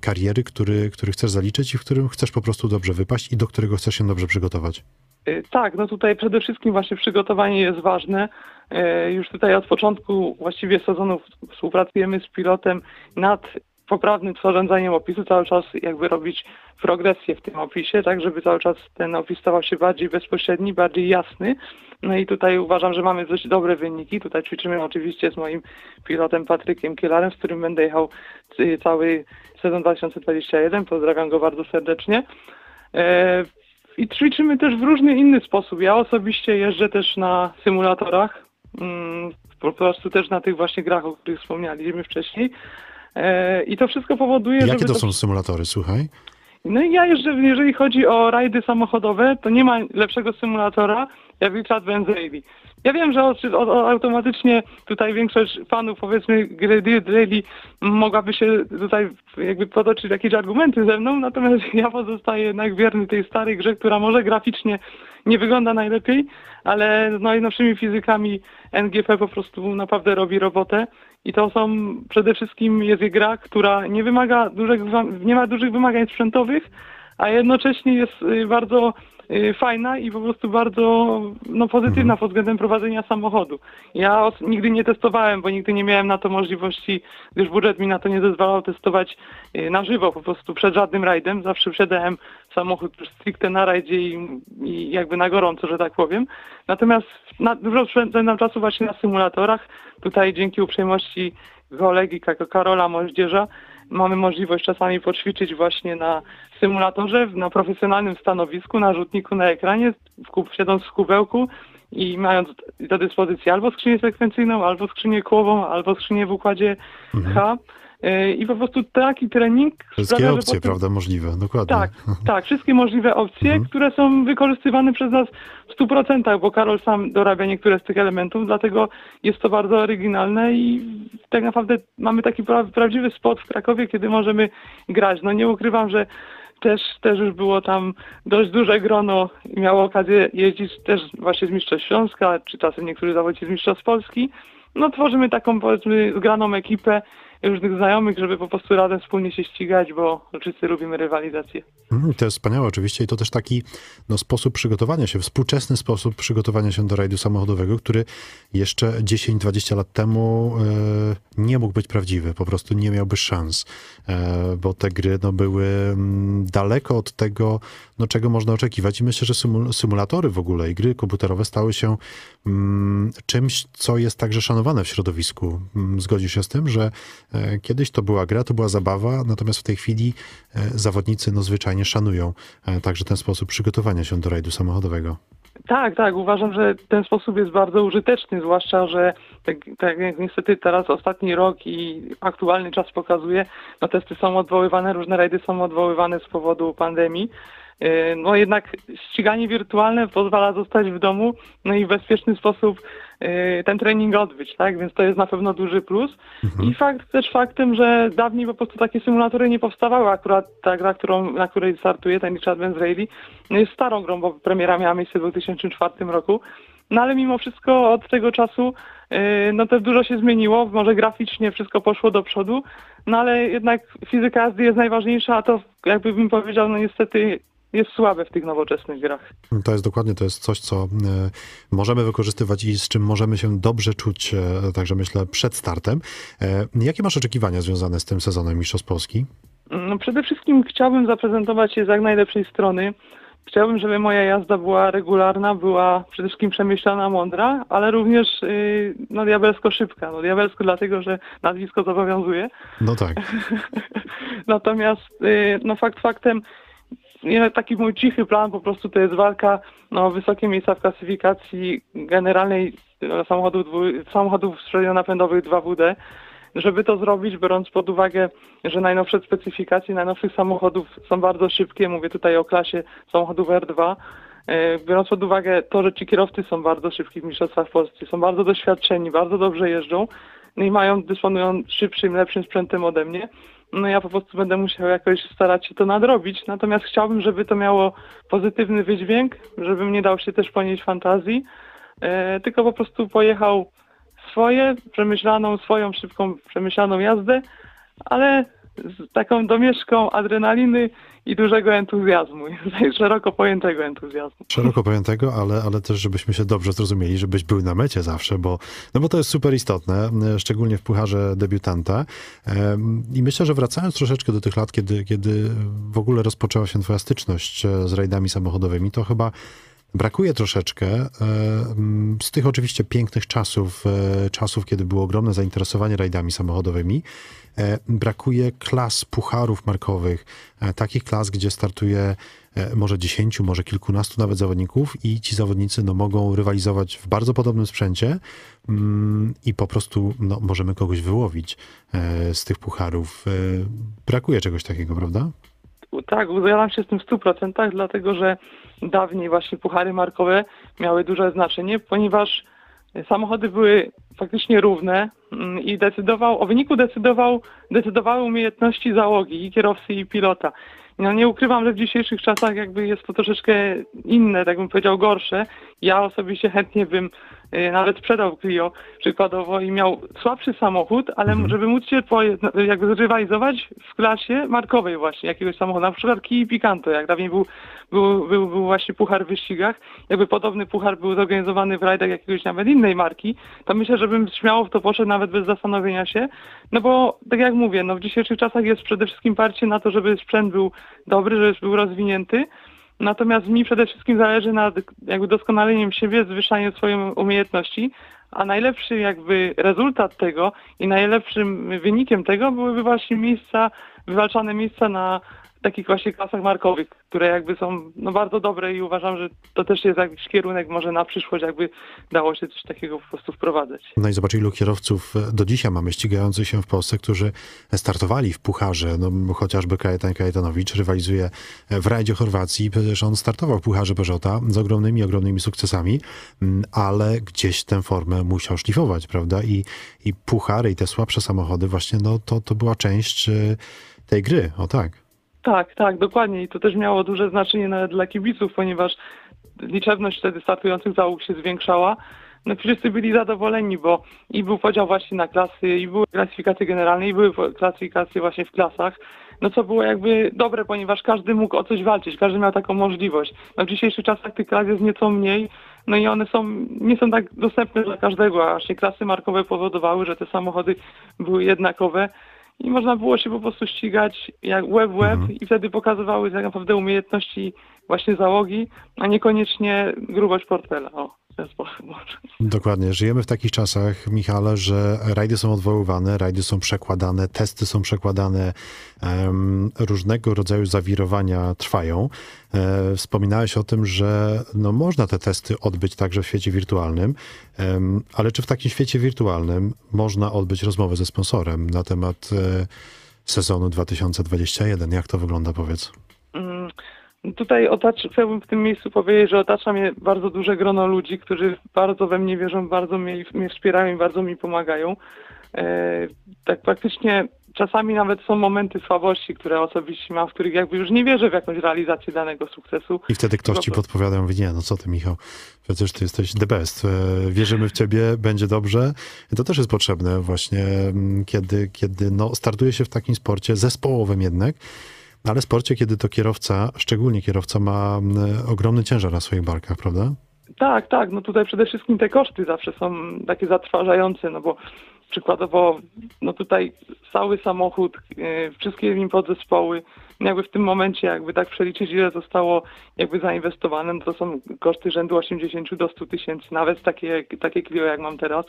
[SPEAKER 1] kariery, który, który chcesz zaliczyć i w którym chcesz po prostu dobrze wypaść i do którego chcesz się dobrze przygotować?
[SPEAKER 2] Tak, no tutaj przede wszystkim właśnie przygotowanie jest ważne. E, już tutaj od początku właściwie sezonu współpracujemy z pilotem nad poprawnym zarządzaniem opisu, cały czas jakby robić progresję w tym opisie, tak żeby cały czas ten opis stawał się bardziej bezpośredni, bardziej jasny. No i tutaj uważam, że mamy dość dobre wyniki. Tutaj ćwiczymy oczywiście z moim pilotem Patrykiem Kielarem, z którym będę jechał cały sezon 2021. Pozdrawiam go bardzo serdecznie. E, I ćwiczymy też w różny inny sposób. Ja osobiście jeżdżę też na symulatorach, po prostu też na tych właśnie grach, o których wspomnieliśmy wcześniej. E, I to wszystko powoduje,
[SPEAKER 1] Jakie to, to są symulatory, słuchaj?
[SPEAKER 2] No i ja jeszcze, jeżeli chodzi o rajdy samochodowe, to nie ma lepszego symulatora jak Richard Benzeili. Ja wiem, że automatycznie tutaj większość fanów, powiedzmy, gry Rally mogłaby się tutaj jakby potoczyć jakieś argumenty ze mną, natomiast ja pozostaję jednak wierny tej starej grze, która może graficznie nie wygląda najlepiej, ale z najnowszymi fizykami NGP po prostu naprawdę robi robotę i to są przede wszystkim jest gra, która nie wymaga dużych, nie ma dużych wymagań sprzętowych, a jednocześnie jest y, bardzo Y, fajna i po prostu bardzo no, pozytywna mhm. pod względem prowadzenia samochodu. Ja nigdy nie testowałem, bo nigdy nie miałem na to możliwości, gdyż budżet mi na to nie zezwalał testować y, na żywo, po prostu przed żadnym rajdem. Zawsze przedałem samochód stricte na rajdzie i, i jakby na gorąco, że tak powiem. Natomiast na, dużo spędzam czasu właśnie na symulatorach. Tutaj dzięki uprzejmości kolegi Karola Moździerza mamy możliwość czasami poćwiczyć właśnie na symulatorze, na profesjonalnym stanowisku, na rzutniku na ekranie, siedząc w kubełku i mając do dyspozycji albo skrzynię sekwencyjną, albo skrzynię kłową, albo skrzynię w układzie mhm. H. i po prostu taki trening
[SPEAKER 1] Wszystkie
[SPEAKER 2] sprawia,
[SPEAKER 1] opcje,
[SPEAKER 2] potem-
[SPEAKER 1] prawda, możliwe, dokładnie.
[SPEAKER 2] tak, tak, wszystkie możliwe opcje,
[SPEAKER 1] Mhm.
[SPEAKER 2] które są wykorzystywane przez nas w 100%, bo Karol sam dorabia niektóre z tych elementów, dlatego jest to bardzo oryginalne i tak naprawdę mamy taki pra prawdziwy spot w Krakowie, kiedy możemy grać. No nie ukrywam, że też, też już było tam dość duże grono i miało okazję jeździć też właśnie z Mistrzostw Śląska, czy czasem niektórzy zawodnicy z Mistrzostw Polski. No tworzymy taką powiedzmy zgraną ekipę różnych znajomych, żeby po prostu razem wspólnie się ścigać, bo wszyscy lubimy rywalizację.
[SPEAKER 1] Mm, To jest wspaniałe oczywiście i to też taki no, sposób przygotowania się, współczesny sposób przygotowania się do rajdu samochodowego, który jeszcze 10-20 lat temu e, nie mógł być prawdziwy, po prostu nie miałby szans, e, bo te gry no, były mm, daleko od tego, no, czego można oczekiwać i myślę, że symul- symulatory w ogóle i gry komputerowe stały się mm, czymś, co jest także szanowane w środowisku. Zgodzisz się z tym, że kiedyś to była gra, to była zabawa, natomiast w tej chwili e, zawodnicy no, zwyczajnie szanują e, także ten sposób przygotowania się do rajdu samochodowego.
[SPEAKER 2] Tak, tak. Uważam, że ten sposób jest bardzo użyteczny, zwłaszcza, że tak, tak jak niestety teraz ostatni rok i aktualny czas pokazuje, no testy są odwoływane, różne rajdy są odwoływane z powodu pandemii. Yy, No jednak ściganie wirtualne pozwala zostać w domu, no i w bezpieczny sposób yy, ten trening odbyć, tak? Więc to jest na pewno duży plus. I fakt też faktem, że dawniej po prostu takie symulatory nie powstawały. Akurat ta gra, którą, na której startuje, ten Richard Benz Rally, no jest starą grą, bo premiera miała miejsce w 2004 roku. No ale mimo wszystko od tego czasu yy, no też dużo się zmieniło, może graficznie wszystko poszło do przodu, no ale jednak fizyka jazdy jest najważniejsza, a to jakby bym powiedział, no niestety jest słabe w tych nowoczesnych grach.
[SPEAKER 1] To jest dokładnie to jest coś, co e, możemy wykorzystywać i z czym możemy się dobrze czuć, e, także myślę, przed startem. E, Jakie masz oczekiwania związane z tym sezonem Mistrzostw Polski?
[SPEAKER 2] No przede wszystkim chciałbym zaprezentować się z jak najlepszej strony. Chciałbym, żeby moja jazda była regularna, była przede wszystkim przemyślana, mądra, ale również yy, no, diabelsko szybka. No, diabelsko dlatego, że nazwisko zobowiązuje.
[SPEAKER 1] No tak.
[SPEAKER 2] Natomiast yy, no, fakt faktem, taki mój cichy plan po prostu to jest walka no, o wysokie miejsca w klasyfikacji generalnej samochodów, dwu- samochodów napędowych 2WD. Żeby to zrobić, biorąc pod uwagę, że najnowsze specyfikacje najnowszych samochodów są bardzo szybkie, mówię tutaj o klasie samochodów R2, e, biorąc pod uwagę to, że ci kierowcy są bardzo szybki w Mistrzostwach Polski, są bardzo doświadczeni, bardzo dobrze jeżdżą no i mają, dysponują szybszym, lepszym sprzętem ode mnie, no ja po prostu będę musiał jakoś starać się to nadrobić, natomiast chciałbym, żeby to miało pozytywny wydźwięk, żebym nie dał się też ponieść fantazji, e, tylko po prostu pojechał swoje, przemyślaną, swoją szybką, przemyślaną jazdę, ale z taką domieszką adrenaliny i dużego entuzjazmu, szeroko pojętego entuzjazmu.
[SPEAKER 1] Szeroko pojętego, ale, ale też, żebyśmy się dobrze zrozumieli, żebyś był na mecie zawsze, bo, no bo to jest super istotne, e, szczególnie w pucharze debiutanta. Em, I myślę, że wracając troszeczkę do tych lat, kiedy, kiedy w ogóle rozpoczęła się twoja styczność e, z rajdami samochodowymi, to chyba brakuje troszeczkę e, z tych oczywiście pięknych czasów, e, czasów, kiedy było ogromne zainteresowanie rajdami samochodowymi, e, brakuje klas pucharów markowych, e, takich klas, gdzie startuje e, może dziesięciu, może kilkunastu nawet zawodników i ci zawodnicy no, mogą rywalizować w bardzo podobnym sprzęcie mm, i po prostu no, możemy kogoś wyłowić e, z tych pucharów. E, Brakuje czegoś takiego, prawda?
[SPEAKER 2] Tak, zgadzam się z tym w 100%, dlatego że dawniej właśnie puchary markowe miały duże znaczenie, ponieważ samochody były faktycznie równe mm, i decydował, o wyniku decydował, decydowały umiejętności załogi i kierowcy i pilota. No nie ukrywam, że w dzisiejszych czasach jakby jest to troszeczkę inne, tak bym powiedział gorsze. Ja osobiście chętnie bym nawet sprzedał Clio przykładowo i miał słabszy samochód, ale żeby móc się poje- jakby zrywalizować w klasie markowej właśnie jakiegoś samochodu, na przykład Kia Picanto, jak dawniej był, był, był, był właśnie puchar w wyścigach, jakby podobny puchar był zorganizowany w rajdach jakiegoś nawet innej marki, to myślę, że bym śmiało w to poszedł nawet bez zastanowienia się, no bo tak jak mówię, no w dzisiejszych czasach jest przede wszystkim parcie na to, żeby sprzęt był dobry, żeby był rozwinięty, Natomiast mi przede wszystkim zależy na jakby doskonaleniem siebie, zwyższaniu swoich umiejętności, a najlepszy jakby rezultat tego i najlepszym wynikiem tego byłyby właśnie miejsca, wywalczane miejsca na takich właśnie klasach markowych, które jakby są no, bardzo dobre i uważam, że to też jest jakiś kierunek może na przyszłość, jakby dało się coś takiego po prostu wprowadzać.
[SPEAKER 1] No i zobacz, ilu kierowców e, do dzisiaj mamy ścigających się w Polsce, którzy startowali w Pucharze, no chociażby Kajetan Kajetanowicz rywalizuje w rajdzie Chorwacji, przecież on startował w Pucharze Peugeota z ogromnymi, ogromnymi sukcesami, mm, ale gdzieś tę formę musiał szlifować, prawda? I, i Puchary i te słabsze samochody właśnie, no to, to była część e, tej gry, o tak.
[SPEAKER 2] Tak, tak, dokładnie. I to też miało duże znaczenie nawet dla kibiców, ponieważ liczebność wtedy startujących załóg się zwiększała. No wszyscy byli zadowoleni, bo i był podział właśnie na klasy, i były klasyfikacje generalne, i były klasyfikacje właśnie w klasach. No co było jakby dobre, ponieważ każdy mógł o coś walczyć, każdy miał taką możliwość. No w dzisiejszych czasach tych klas jest nieco mniej, no i one są, nie są tak dostępne dla każdego, a właśnie klasy markowe powodowały, że te samochody były jednakowe i można było się po prostu ścigać jak web web mhm. i wtedy pokazywały tak naprawdę umiejętności właśnie załogi, a niekoniecznie grubość portfela. O, ten sposób może.
[SPEAKER 1] Dokładnie. Żyjemy w takich czasach, Michale, że rajdy są odwoływane, rajdy są przekładane, testy są przekładane, um, różnego rodzaju zawirowania trwają. E, wspominałeś o tym, że no, można te testy odbyć także w świecie wirtualnym, um, ale czy w takim świecie wirtualnym można odbyć rozmowę ze sponsorem na temat e, sezonu 2021? Jak to wygląda, powiedz?
[SPEAKER 2] Mm Tutaj otacz, chciałbym w tym miejscu powiedzieć, że otacza mnie bardzo duże grono ludzi, którzy bardzo we mnie wierzą, bardzo mnie, mnie wspierają i bardzo mi pomagają. E, tak praktycznie czasami nawet są momenty słabości, które osobiście mam, w których jakby już nie wierzę w jakąś realizację danego sukcesu.
[SPEAKER 1] I wtedy ktoś ci podpowiada, mówi, nie, no co ty Michał, przecież ty jesteś the best, e, wierzymy w ciebie, będzie dobrze. To też jest potrzebne właśnie, mm, kiedy, kiedy no, startuje się w takim sporcie zespołowym jednak, ale w sporcie, kiedy to kierowca, szczególnie kierowca, ma ogromny ciężar na swoich barkach, prawda?
[SPEAKER 2] Tak, tak. No tutaj przede wszystkim te koszty zawsze są takie zatrważające, no bo przykładowo, no tutaj cały samochód, yy, wszystkie nim podzespoły, jakby w tym momencie jakby tak przeliczyć, ile zostało jakby zainwestowane, no to są koszty rzędu 80 do 100 tysięcy, nawet takie, takie Clio jak mam teraz.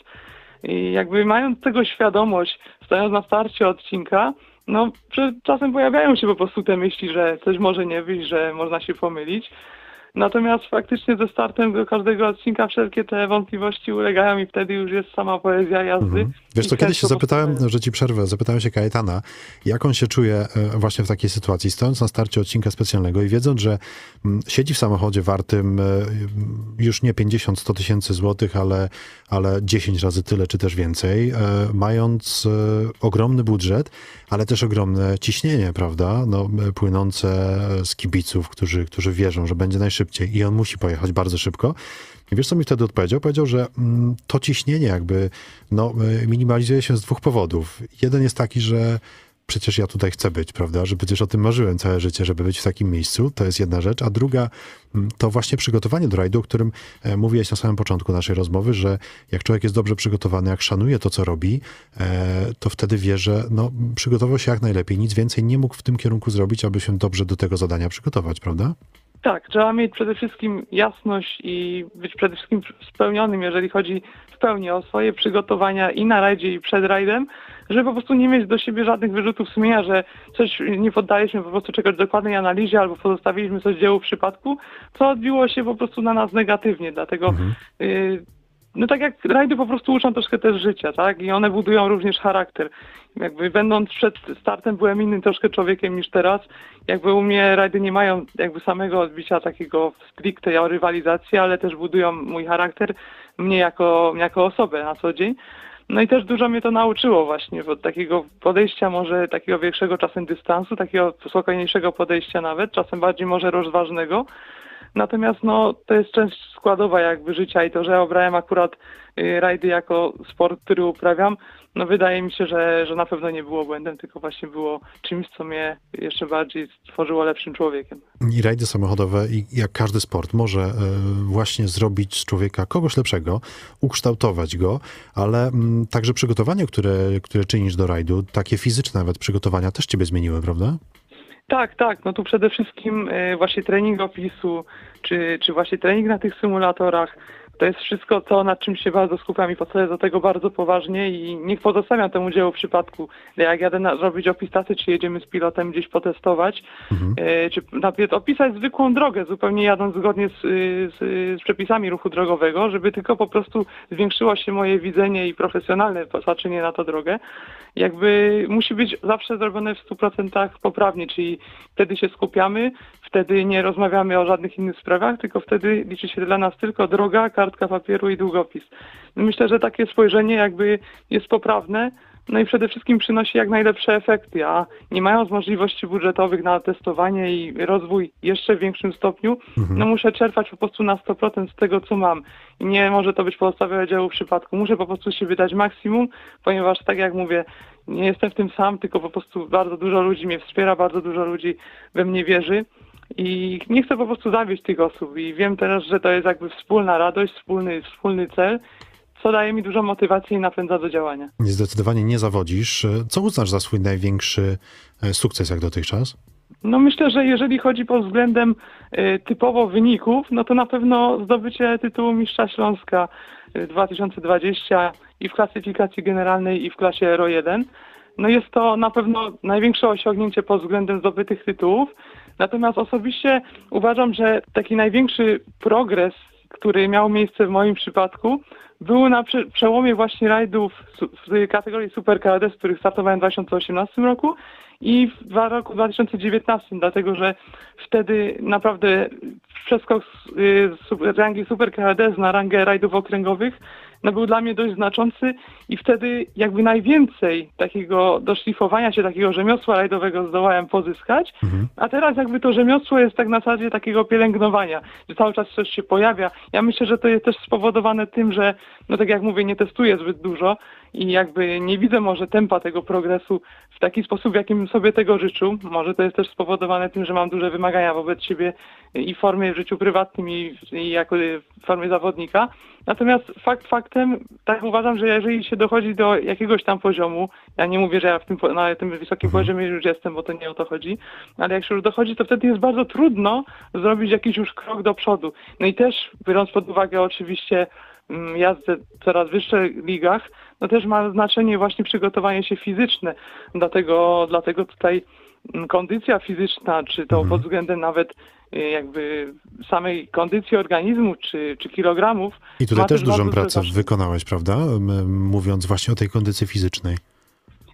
[SPEAKER 2] I jakby mając tego świadomość, stając na starcie odcinka, no, czasem pojawiają się po prostu te myśli, że coś może nie wyjść, że można się pomylić. Natomiast faktycznie ze startem do każdego odcinka wszelkie te wątpliwości ulegają i wtedy już jest sama poezja jazdy. Mhm.
[SPEAKER 1] Wiesz co, kiedyś się zapytałem, że ci przerwę, zapytałem się Kajetana, jak on się czuje e, właśnie w takiej sytuacji, stojąc na starcie odcinka specjalnego i wiedząc, że mm, siedzi w samochodzie wartym e, już nie 50-100 tysięcy złotych, ale, ale 10 razy tyle, czy też więcej, e, mając ogromny budżet, ale też ogromne ciśnienie, prawda, no, płynące z kibiców, którzy, którzy wierzą, że będzie najszybciej i on musi pojechać bardzo szybko. I wiesz, co mi wtedy odpowiedział? Powiedział, że mm, to ciśnienie jakby no, e, minimalizuje się z dwóch powodów. Jeden jest taki, że przecież ja tutaj chcę być, prawda? Że przecież o tym marzyłem całe życie, żeby być w takim miejscu. To jest jedna rzecz. A druga mm, to właśnie przygotowanie do rajdu, o którym e, mówiłeś na samym początku naszej rozmowy, że jak człowiek jest dobrze przygotowany, jak szanuje to, co robi, e, to wtedy wie, że no, przygotował się jak najlepiej. Nic więcej nie mógł w tym kierunku zrobić, aby się dobrze do tego zadania przygotować, prawda?
[SPEAKER 2] Tak, trzeba mieć przede wszystkim jasność i być przede wszystkim spełnionym, jeżeli chodzi w pełni o swoje przygotowania i na rajdzie, i przed rajdem, żeby po prostu nie mieć do siebie żadnych wyrzutów sumienia, że coś nie poddaliśmy po prostu czegoś dokładnej analizie albo pozostawiliśmy coś dziełu przypadku, co odbiło się po prostu na nas negatywnie. Dlatego mhm. y, no tak jak rajdy po prostu uczą troszkę też życia, tak? I one budują również charakter. Jakby będąc przed startem byłem innym troszkę człowiekiem niż teraz. Jakby u mnie rajdy nie mają jakby samego odbicia takiego stricte rywalizacji, ale też budują mój charakter, mnie jako, jako osobę na co dzień. No i też dużo mnie to nauczyło właśnie od takiego podejścia może takiego większego czasem dystansu, takiego spokojniejszego podejścia nawet, czasem bardziej może rozważnego. Natomiast no, to jest część składowa jakby życia i to, że obrałem akurat y, rajdy jako sport, który uprawiam, no wydaje mi się, że, że na pewno nie było błędem, tylko właśnie było czymś, co mnie jeszcze bardziej stworzyło lepszym człowiekiem.
[SPEAKER 1] I rajdy samochodowe, jak każdy sport, może e, właśnie zrobić z człowieka kogoś lepszego, ukształtować go, ale mm, także przygotowanie, które, które czynisz do rajdu, takie fizyczne nawet przygotowania też ciebie zmieniły, prawda?
[SPEAKER 2] Tak, tak. No tu przede wszystkim e, właśnie trening opisu, czy, czy właśnie trening na tych symulatorach, to jest wszystko to, nad czym się bardzo skupiam i podchodzę do tego bardzo poważnie i nie pozostawiam temu dziełu w przypadku, jak jadę na, robić opis trasy, czy jedziemy z pilotem gdzieś potestować,
[SPEAKER 1] Mhm.
[SPEAKER 2] e, czy najpierw opisać zwykłą drogę, zupełnie jadąc zgodnie z, y, z, z przepisami ruchu drogowego, żeby tylko po prostu zwiększyło się moje widzenie i profesjonalne patrzenie na tę drogę. Jakby musi być zawsze zrobione w 100% poprawnie, czyli wtedy się skupiamy, wtedy nie rozmawiamy o żadnych innych sprawach, tylko wtedy liczy się dla nas tylko droga, kartka papieru i długopis. No Myślę, że takie spojrzenie jakby jest poprawne, no i przede wszystkim przynosi jak najlepsze efekty, a nie mając możliwości budżetowych na testowanie i rozwój jeszcze w większym stopniu, no muszę czerpać po prostu na 100% z tego, co mam. I nie może to być pozostawione dzieło w przypadku. Muszę po prostu się wydać maksimum, ponieważ tak jak mówię, nie jestem w tym sam, tylko po prostu bardzo dużo ludzi mnie wspiera, bardzo dużo ludzi we mnie wierzy. I nie chcę po prostu zawieść tych osób i wiem teraz, że to jest jakby wspólna radość, wspólny, wspólny cel, co daje mi dużo motywacji i napędza do działania.
[SPEAKER 1] Zdecydowanie nie zawodzisz. Co uznasz za swój największy e, sukces jak dotychczas?
[SPEAKER 2] No myślę, że jeżeli chodzi pod względem y, typowo wyników, no to na pewno zdobycie tytułu Mistrza Śląska y, 2020 i w klasyfikacji generalnej i w klasie Euro 1. No jest to na pewno największe osiągnięcie pod względem zdobytych tytułów. Natomiast osobiście uważam, że taki największy progres, który miał miejsce w moim przypadku, był na prze- przełomie właśnie rajdów w kategorii Super KD, z których startowałem w 2018 roku i w roku 2019, dlatego że wtedy naprawdę przeskok z, y, rangi Super KD na rangę rajdów okręgowych no był dla mnie dość znaczący i wtedy jakby najwięcej takiego doszlifowania się, takiego rzemiosła rajdowego zdołałem pozyskać, a teraz jakby to rzemiosło jest tak na zasadzie takiego pielęgnowania, że cały czas coś się pojawia. Ja myślę, że to jest też spowodowane tym, że no tak jak mówię, nie testuję zbyt dużo i jakby nie widzę może tempa tego progresu w taki sposób, w jakim sobie tego życzył. Może to jest też spowodowane tym, że mam duże wymagania wobec siebie i w formie w życiu prywatnym i, i jako w formie zawodnika. Natomiast fakt faktem, tak uważam, że jeżeli się dochodzi do jakiegoś tam poziomu, ja nie mówię, że ja w tym, na tym wysokim poziomie już jestem, bo to nie o to chodzi, ale jak się już dochodzi, to wtedy jest bardzo trudno zrobić jakiś już krok do przodu. No i też biorąc pod uwagę oczywiście jazdę w coraz wyższych ligach, no też ma znaczenie właśnie przygotowanie się fizyczne. Dlatego, dlatego tutaj mm, kondycja fizyczna, czy to pod względem nawet y, jakby samej kondycji organizmu, czy, czy kilogramów.
[SPEAKER 1] I tutaj
[SPEAKER 2] ma
[SPEAKER 1] też dużą pracę
[SPEAKER 2] znaczenie.
[SPEAKER 1] wykonałeś, prawda? Mówiąc właśnie o tej kondycji fizycznej.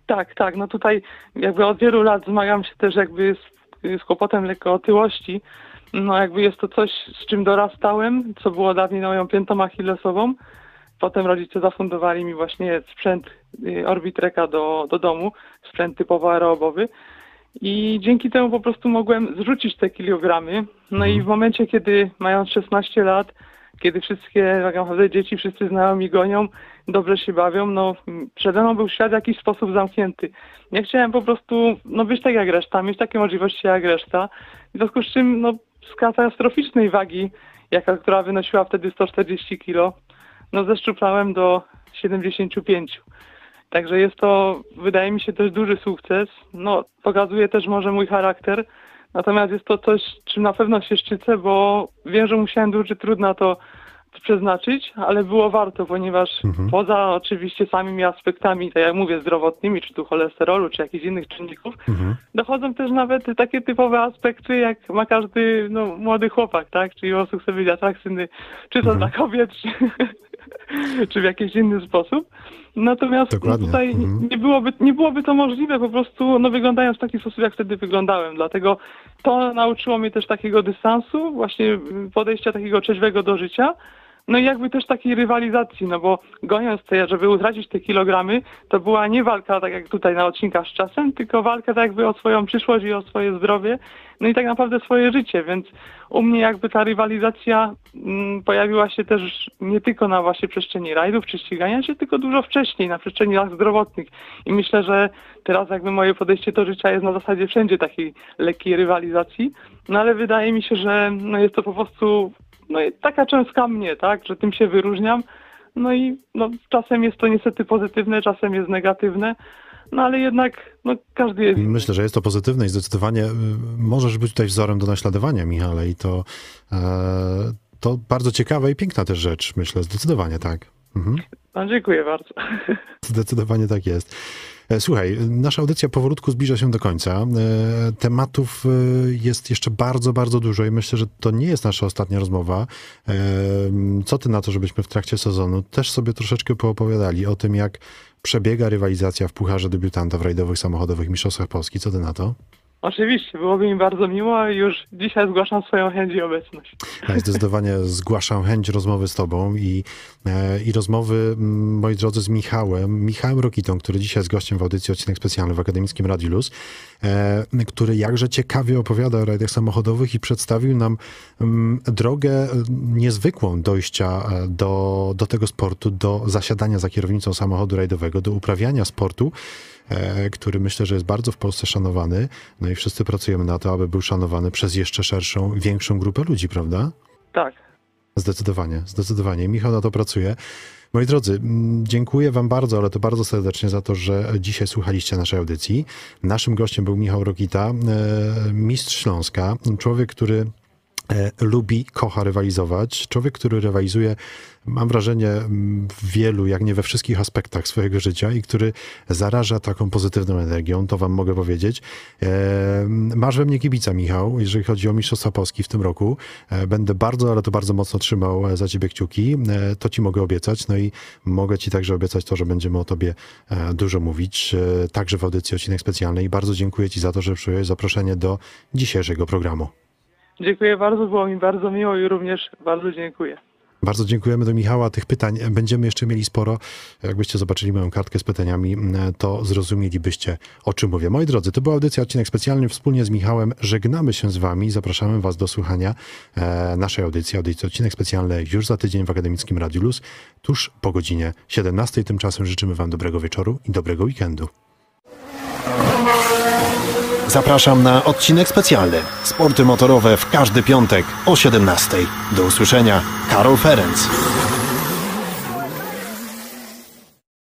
[SPEAKER 2] Tak, tak. No tutaj jakby od wielu lat zmagam się też jakby z, z kłopotem lekko otyłości. No jakby jest to coś, z czym dorastałem, co było dawniej moją piętą achillesową. Potem rodzice zafundowali mi właśnie sprzęt y, Orbitreka do, do domu, sprzęt typowo aerobowy. I dzięki temu po prostu mogłem zrzucić te kilogramy. No i w momencie, kiedy mając 16 lat, kiedy wszystkie tak naprawdę dzieci, wszyscy znajomi gonią, dobrze się bawią, no przede mną był świat w jakiś sposób zamknięty. Ja chciałem po prostu no, być tak jak reszta, mieć takie możliwości jak reszta. W związku z czym no, z katastroficznej wagi, jaka, która wynosiła wtedy 140 kg, no zeszczuplałem do 75. Także jest to, wydaje mi się, też duży sukces. No, pokazuje też może mój charakter. Natomiast jest to coś, czym na pewno się szczycę, bo wiem, że musiałem duży trud na to przeznaczyć, ale było warto, ponieważ poza oczywiście samymi aspektami, tak jak mówię, zdrowotnymi, czy tu cholesterolu, czy jakichś innych czynników, dochodzą też nawet takie typowe aspekty, jak ma każdy no, młody chłopak, tak? Czyli chce być atrakcyjny, czy to dla kobiet, czy, czy w jakiś inny sposób. Natomiast
[SPEAKER 1] Dokładnie.
[SPEAKER 2] tutaj
[SPEAKER 1] Mhm.
[SPEAKER 2] nie, byłoby, nie byłoby to możliwe po prostu, no wyglądając w taki sposób, jak wtedy wyglądałem. Dlatego to nauczyło mnie też takiego dystansu, właśnie podejścia takiego trzeźwego do życia. No i jakby też takiej rywalizacji, no bo goniąc te, żeby utracić te kilogramy, to była nie walka tak jak tutaj na odcinkach z czasem, tylko walka tak jakby o swoją przyszłość i o swoje zdrowie, no i tak naprawdę swoje życie, więc u mnie jakby ta rywalizacja mm, pojawiła się też nie tylko na właśnie przestrzeni rajdów czy ścigania się, tylko dużo wcześniej, na przestrzeni lat zdrowotnych. I myślę, że teraz jakby moje podejście do życia jest na zasadzie wszędzie takiej lekkiej rywalizacji, no ale wydaje mi się, że no jest to po prostu no i taka cząstka mnie, tak, że tym się wyróżniam. No i no, czasem jest to niestety pozytywne, czasem jest negatywne, no ale jednak no, każdy jest.
[SPEAKER 1] Myślę, że jest to pozytywne i zdecydowanie y, możesz być tutaj wzorem do naśladowania, Michale, i to, e, to bardzo ciekawa i piękna też rzecz, myślę, zdecydowanie tak. Mhm.
[SPEAKER 2] No, dziękuję bardzo.
[SPEAKER 1] Zdecydowanie tak jest. E, słuchaj, nasza audycja powolutku zbliża się do końca. E, tematów e, jest jeszcze bardzo, bardzo dużo i myślę, że to nie jest nasza ostatnia rozmowa. Co ty na to, żebyśmy w trakcie sezonu też sobie troszeczkę poopowiadali o tym, jak przebiega rywalizacja w Pucharze Debiutanta w rajdowych samochodowych Mistrzostwach Polski. Co ty na to?
[SPEAKER 2] Oczywiście, byłoby mi bardzo miło i już dzisiaj zgłaszam swoją chęć i obecność.
[SPEAKER 1] Ja zdecydowanie zgłaszam chęć rozmowy z tobą i, e, i rozmowy, moi drodzy, z Michałem, Michałem Rokitą, który dzisiaj jest gościem w audycji odcinek specjalny w Akademickim Radiu Luz, e, który jakże ciekawie opowiada o rajdach samochodowych i przedstawił nam drogę e, niezwykłą dojścia do, do tego sportu, do zasiadania za kierownicą samochodu rajdowego, do uprawiania sportu, który myślę, że jest bardzo w Polsce szanowany. No i wszyscy pracujemy na to, aby był szanowany przez jeszcze szerszą, większą grupę ludzi, prawda?
[SPEAKER 2] Tak.
[SPEAKER 1] Zdecydowanie, zdecydowanie. Michał na to pracuje. Moi drodzy, dziękuję Wam bardzo, ale to bardzo serdecznie za to, że dzisiaj słuchaliście naszej audycji. Naszym gościem był Michał Rokita, e, mistrz Śląska, człowiek, który E, lubi, kocha rywalizować. Człowiek, który rywalizuje, mam wrażenie, w wielu, jak nie we wszystkich aspektach swojego życia i który zaraża taką pozytywną energią, to wam mogę powiedzieć. E, masz we mnie kibica, Michał, jeżeli chodzi o Mistrzostwa Polski w tym roku. E, będę bardzo, ale to bardzo mocno trzymał za ciebie kciuki. To ci mogę obiecać. No i mogę ci także obiecać to, że będziemy o tobie dużo mówić, także w audycji odcinek specjalny. I bardzo dziękuję ci za to, że przyjąłeś zaproszenie do dzisiejszego programu.
[SPEAKER 2] Dziękuję bardzo, było mi bardzo miło i również bardzo dziękuję.
[SPEAKER 1] Bardzo dziękujemy do Michała. Tych pytań będziemy jeszcze mieli sporo. Jakbyście zobaczyli moją kartkę z pytaniami, to zrozumielibyście, o czym mówię. Moi drodzy, to była audycja, odcinek specjalny. Wspólnie z Michałem żegnamy się z Wami. Zapraszamy Was do słuchania e, naszej audycji, audycji odcinek specjalny już za tydzień w Akademickim Radiu Luz, tuż po godzinie 17. Tymczasem życzymy Wam dobrego wieczoru i dobrego weekendu.
[SPEAKER 3] Zapraszam na odcinek specjalny. Sporty motorowe w każdy piątek o 17. Do usłyszenia. Karol Ferenc.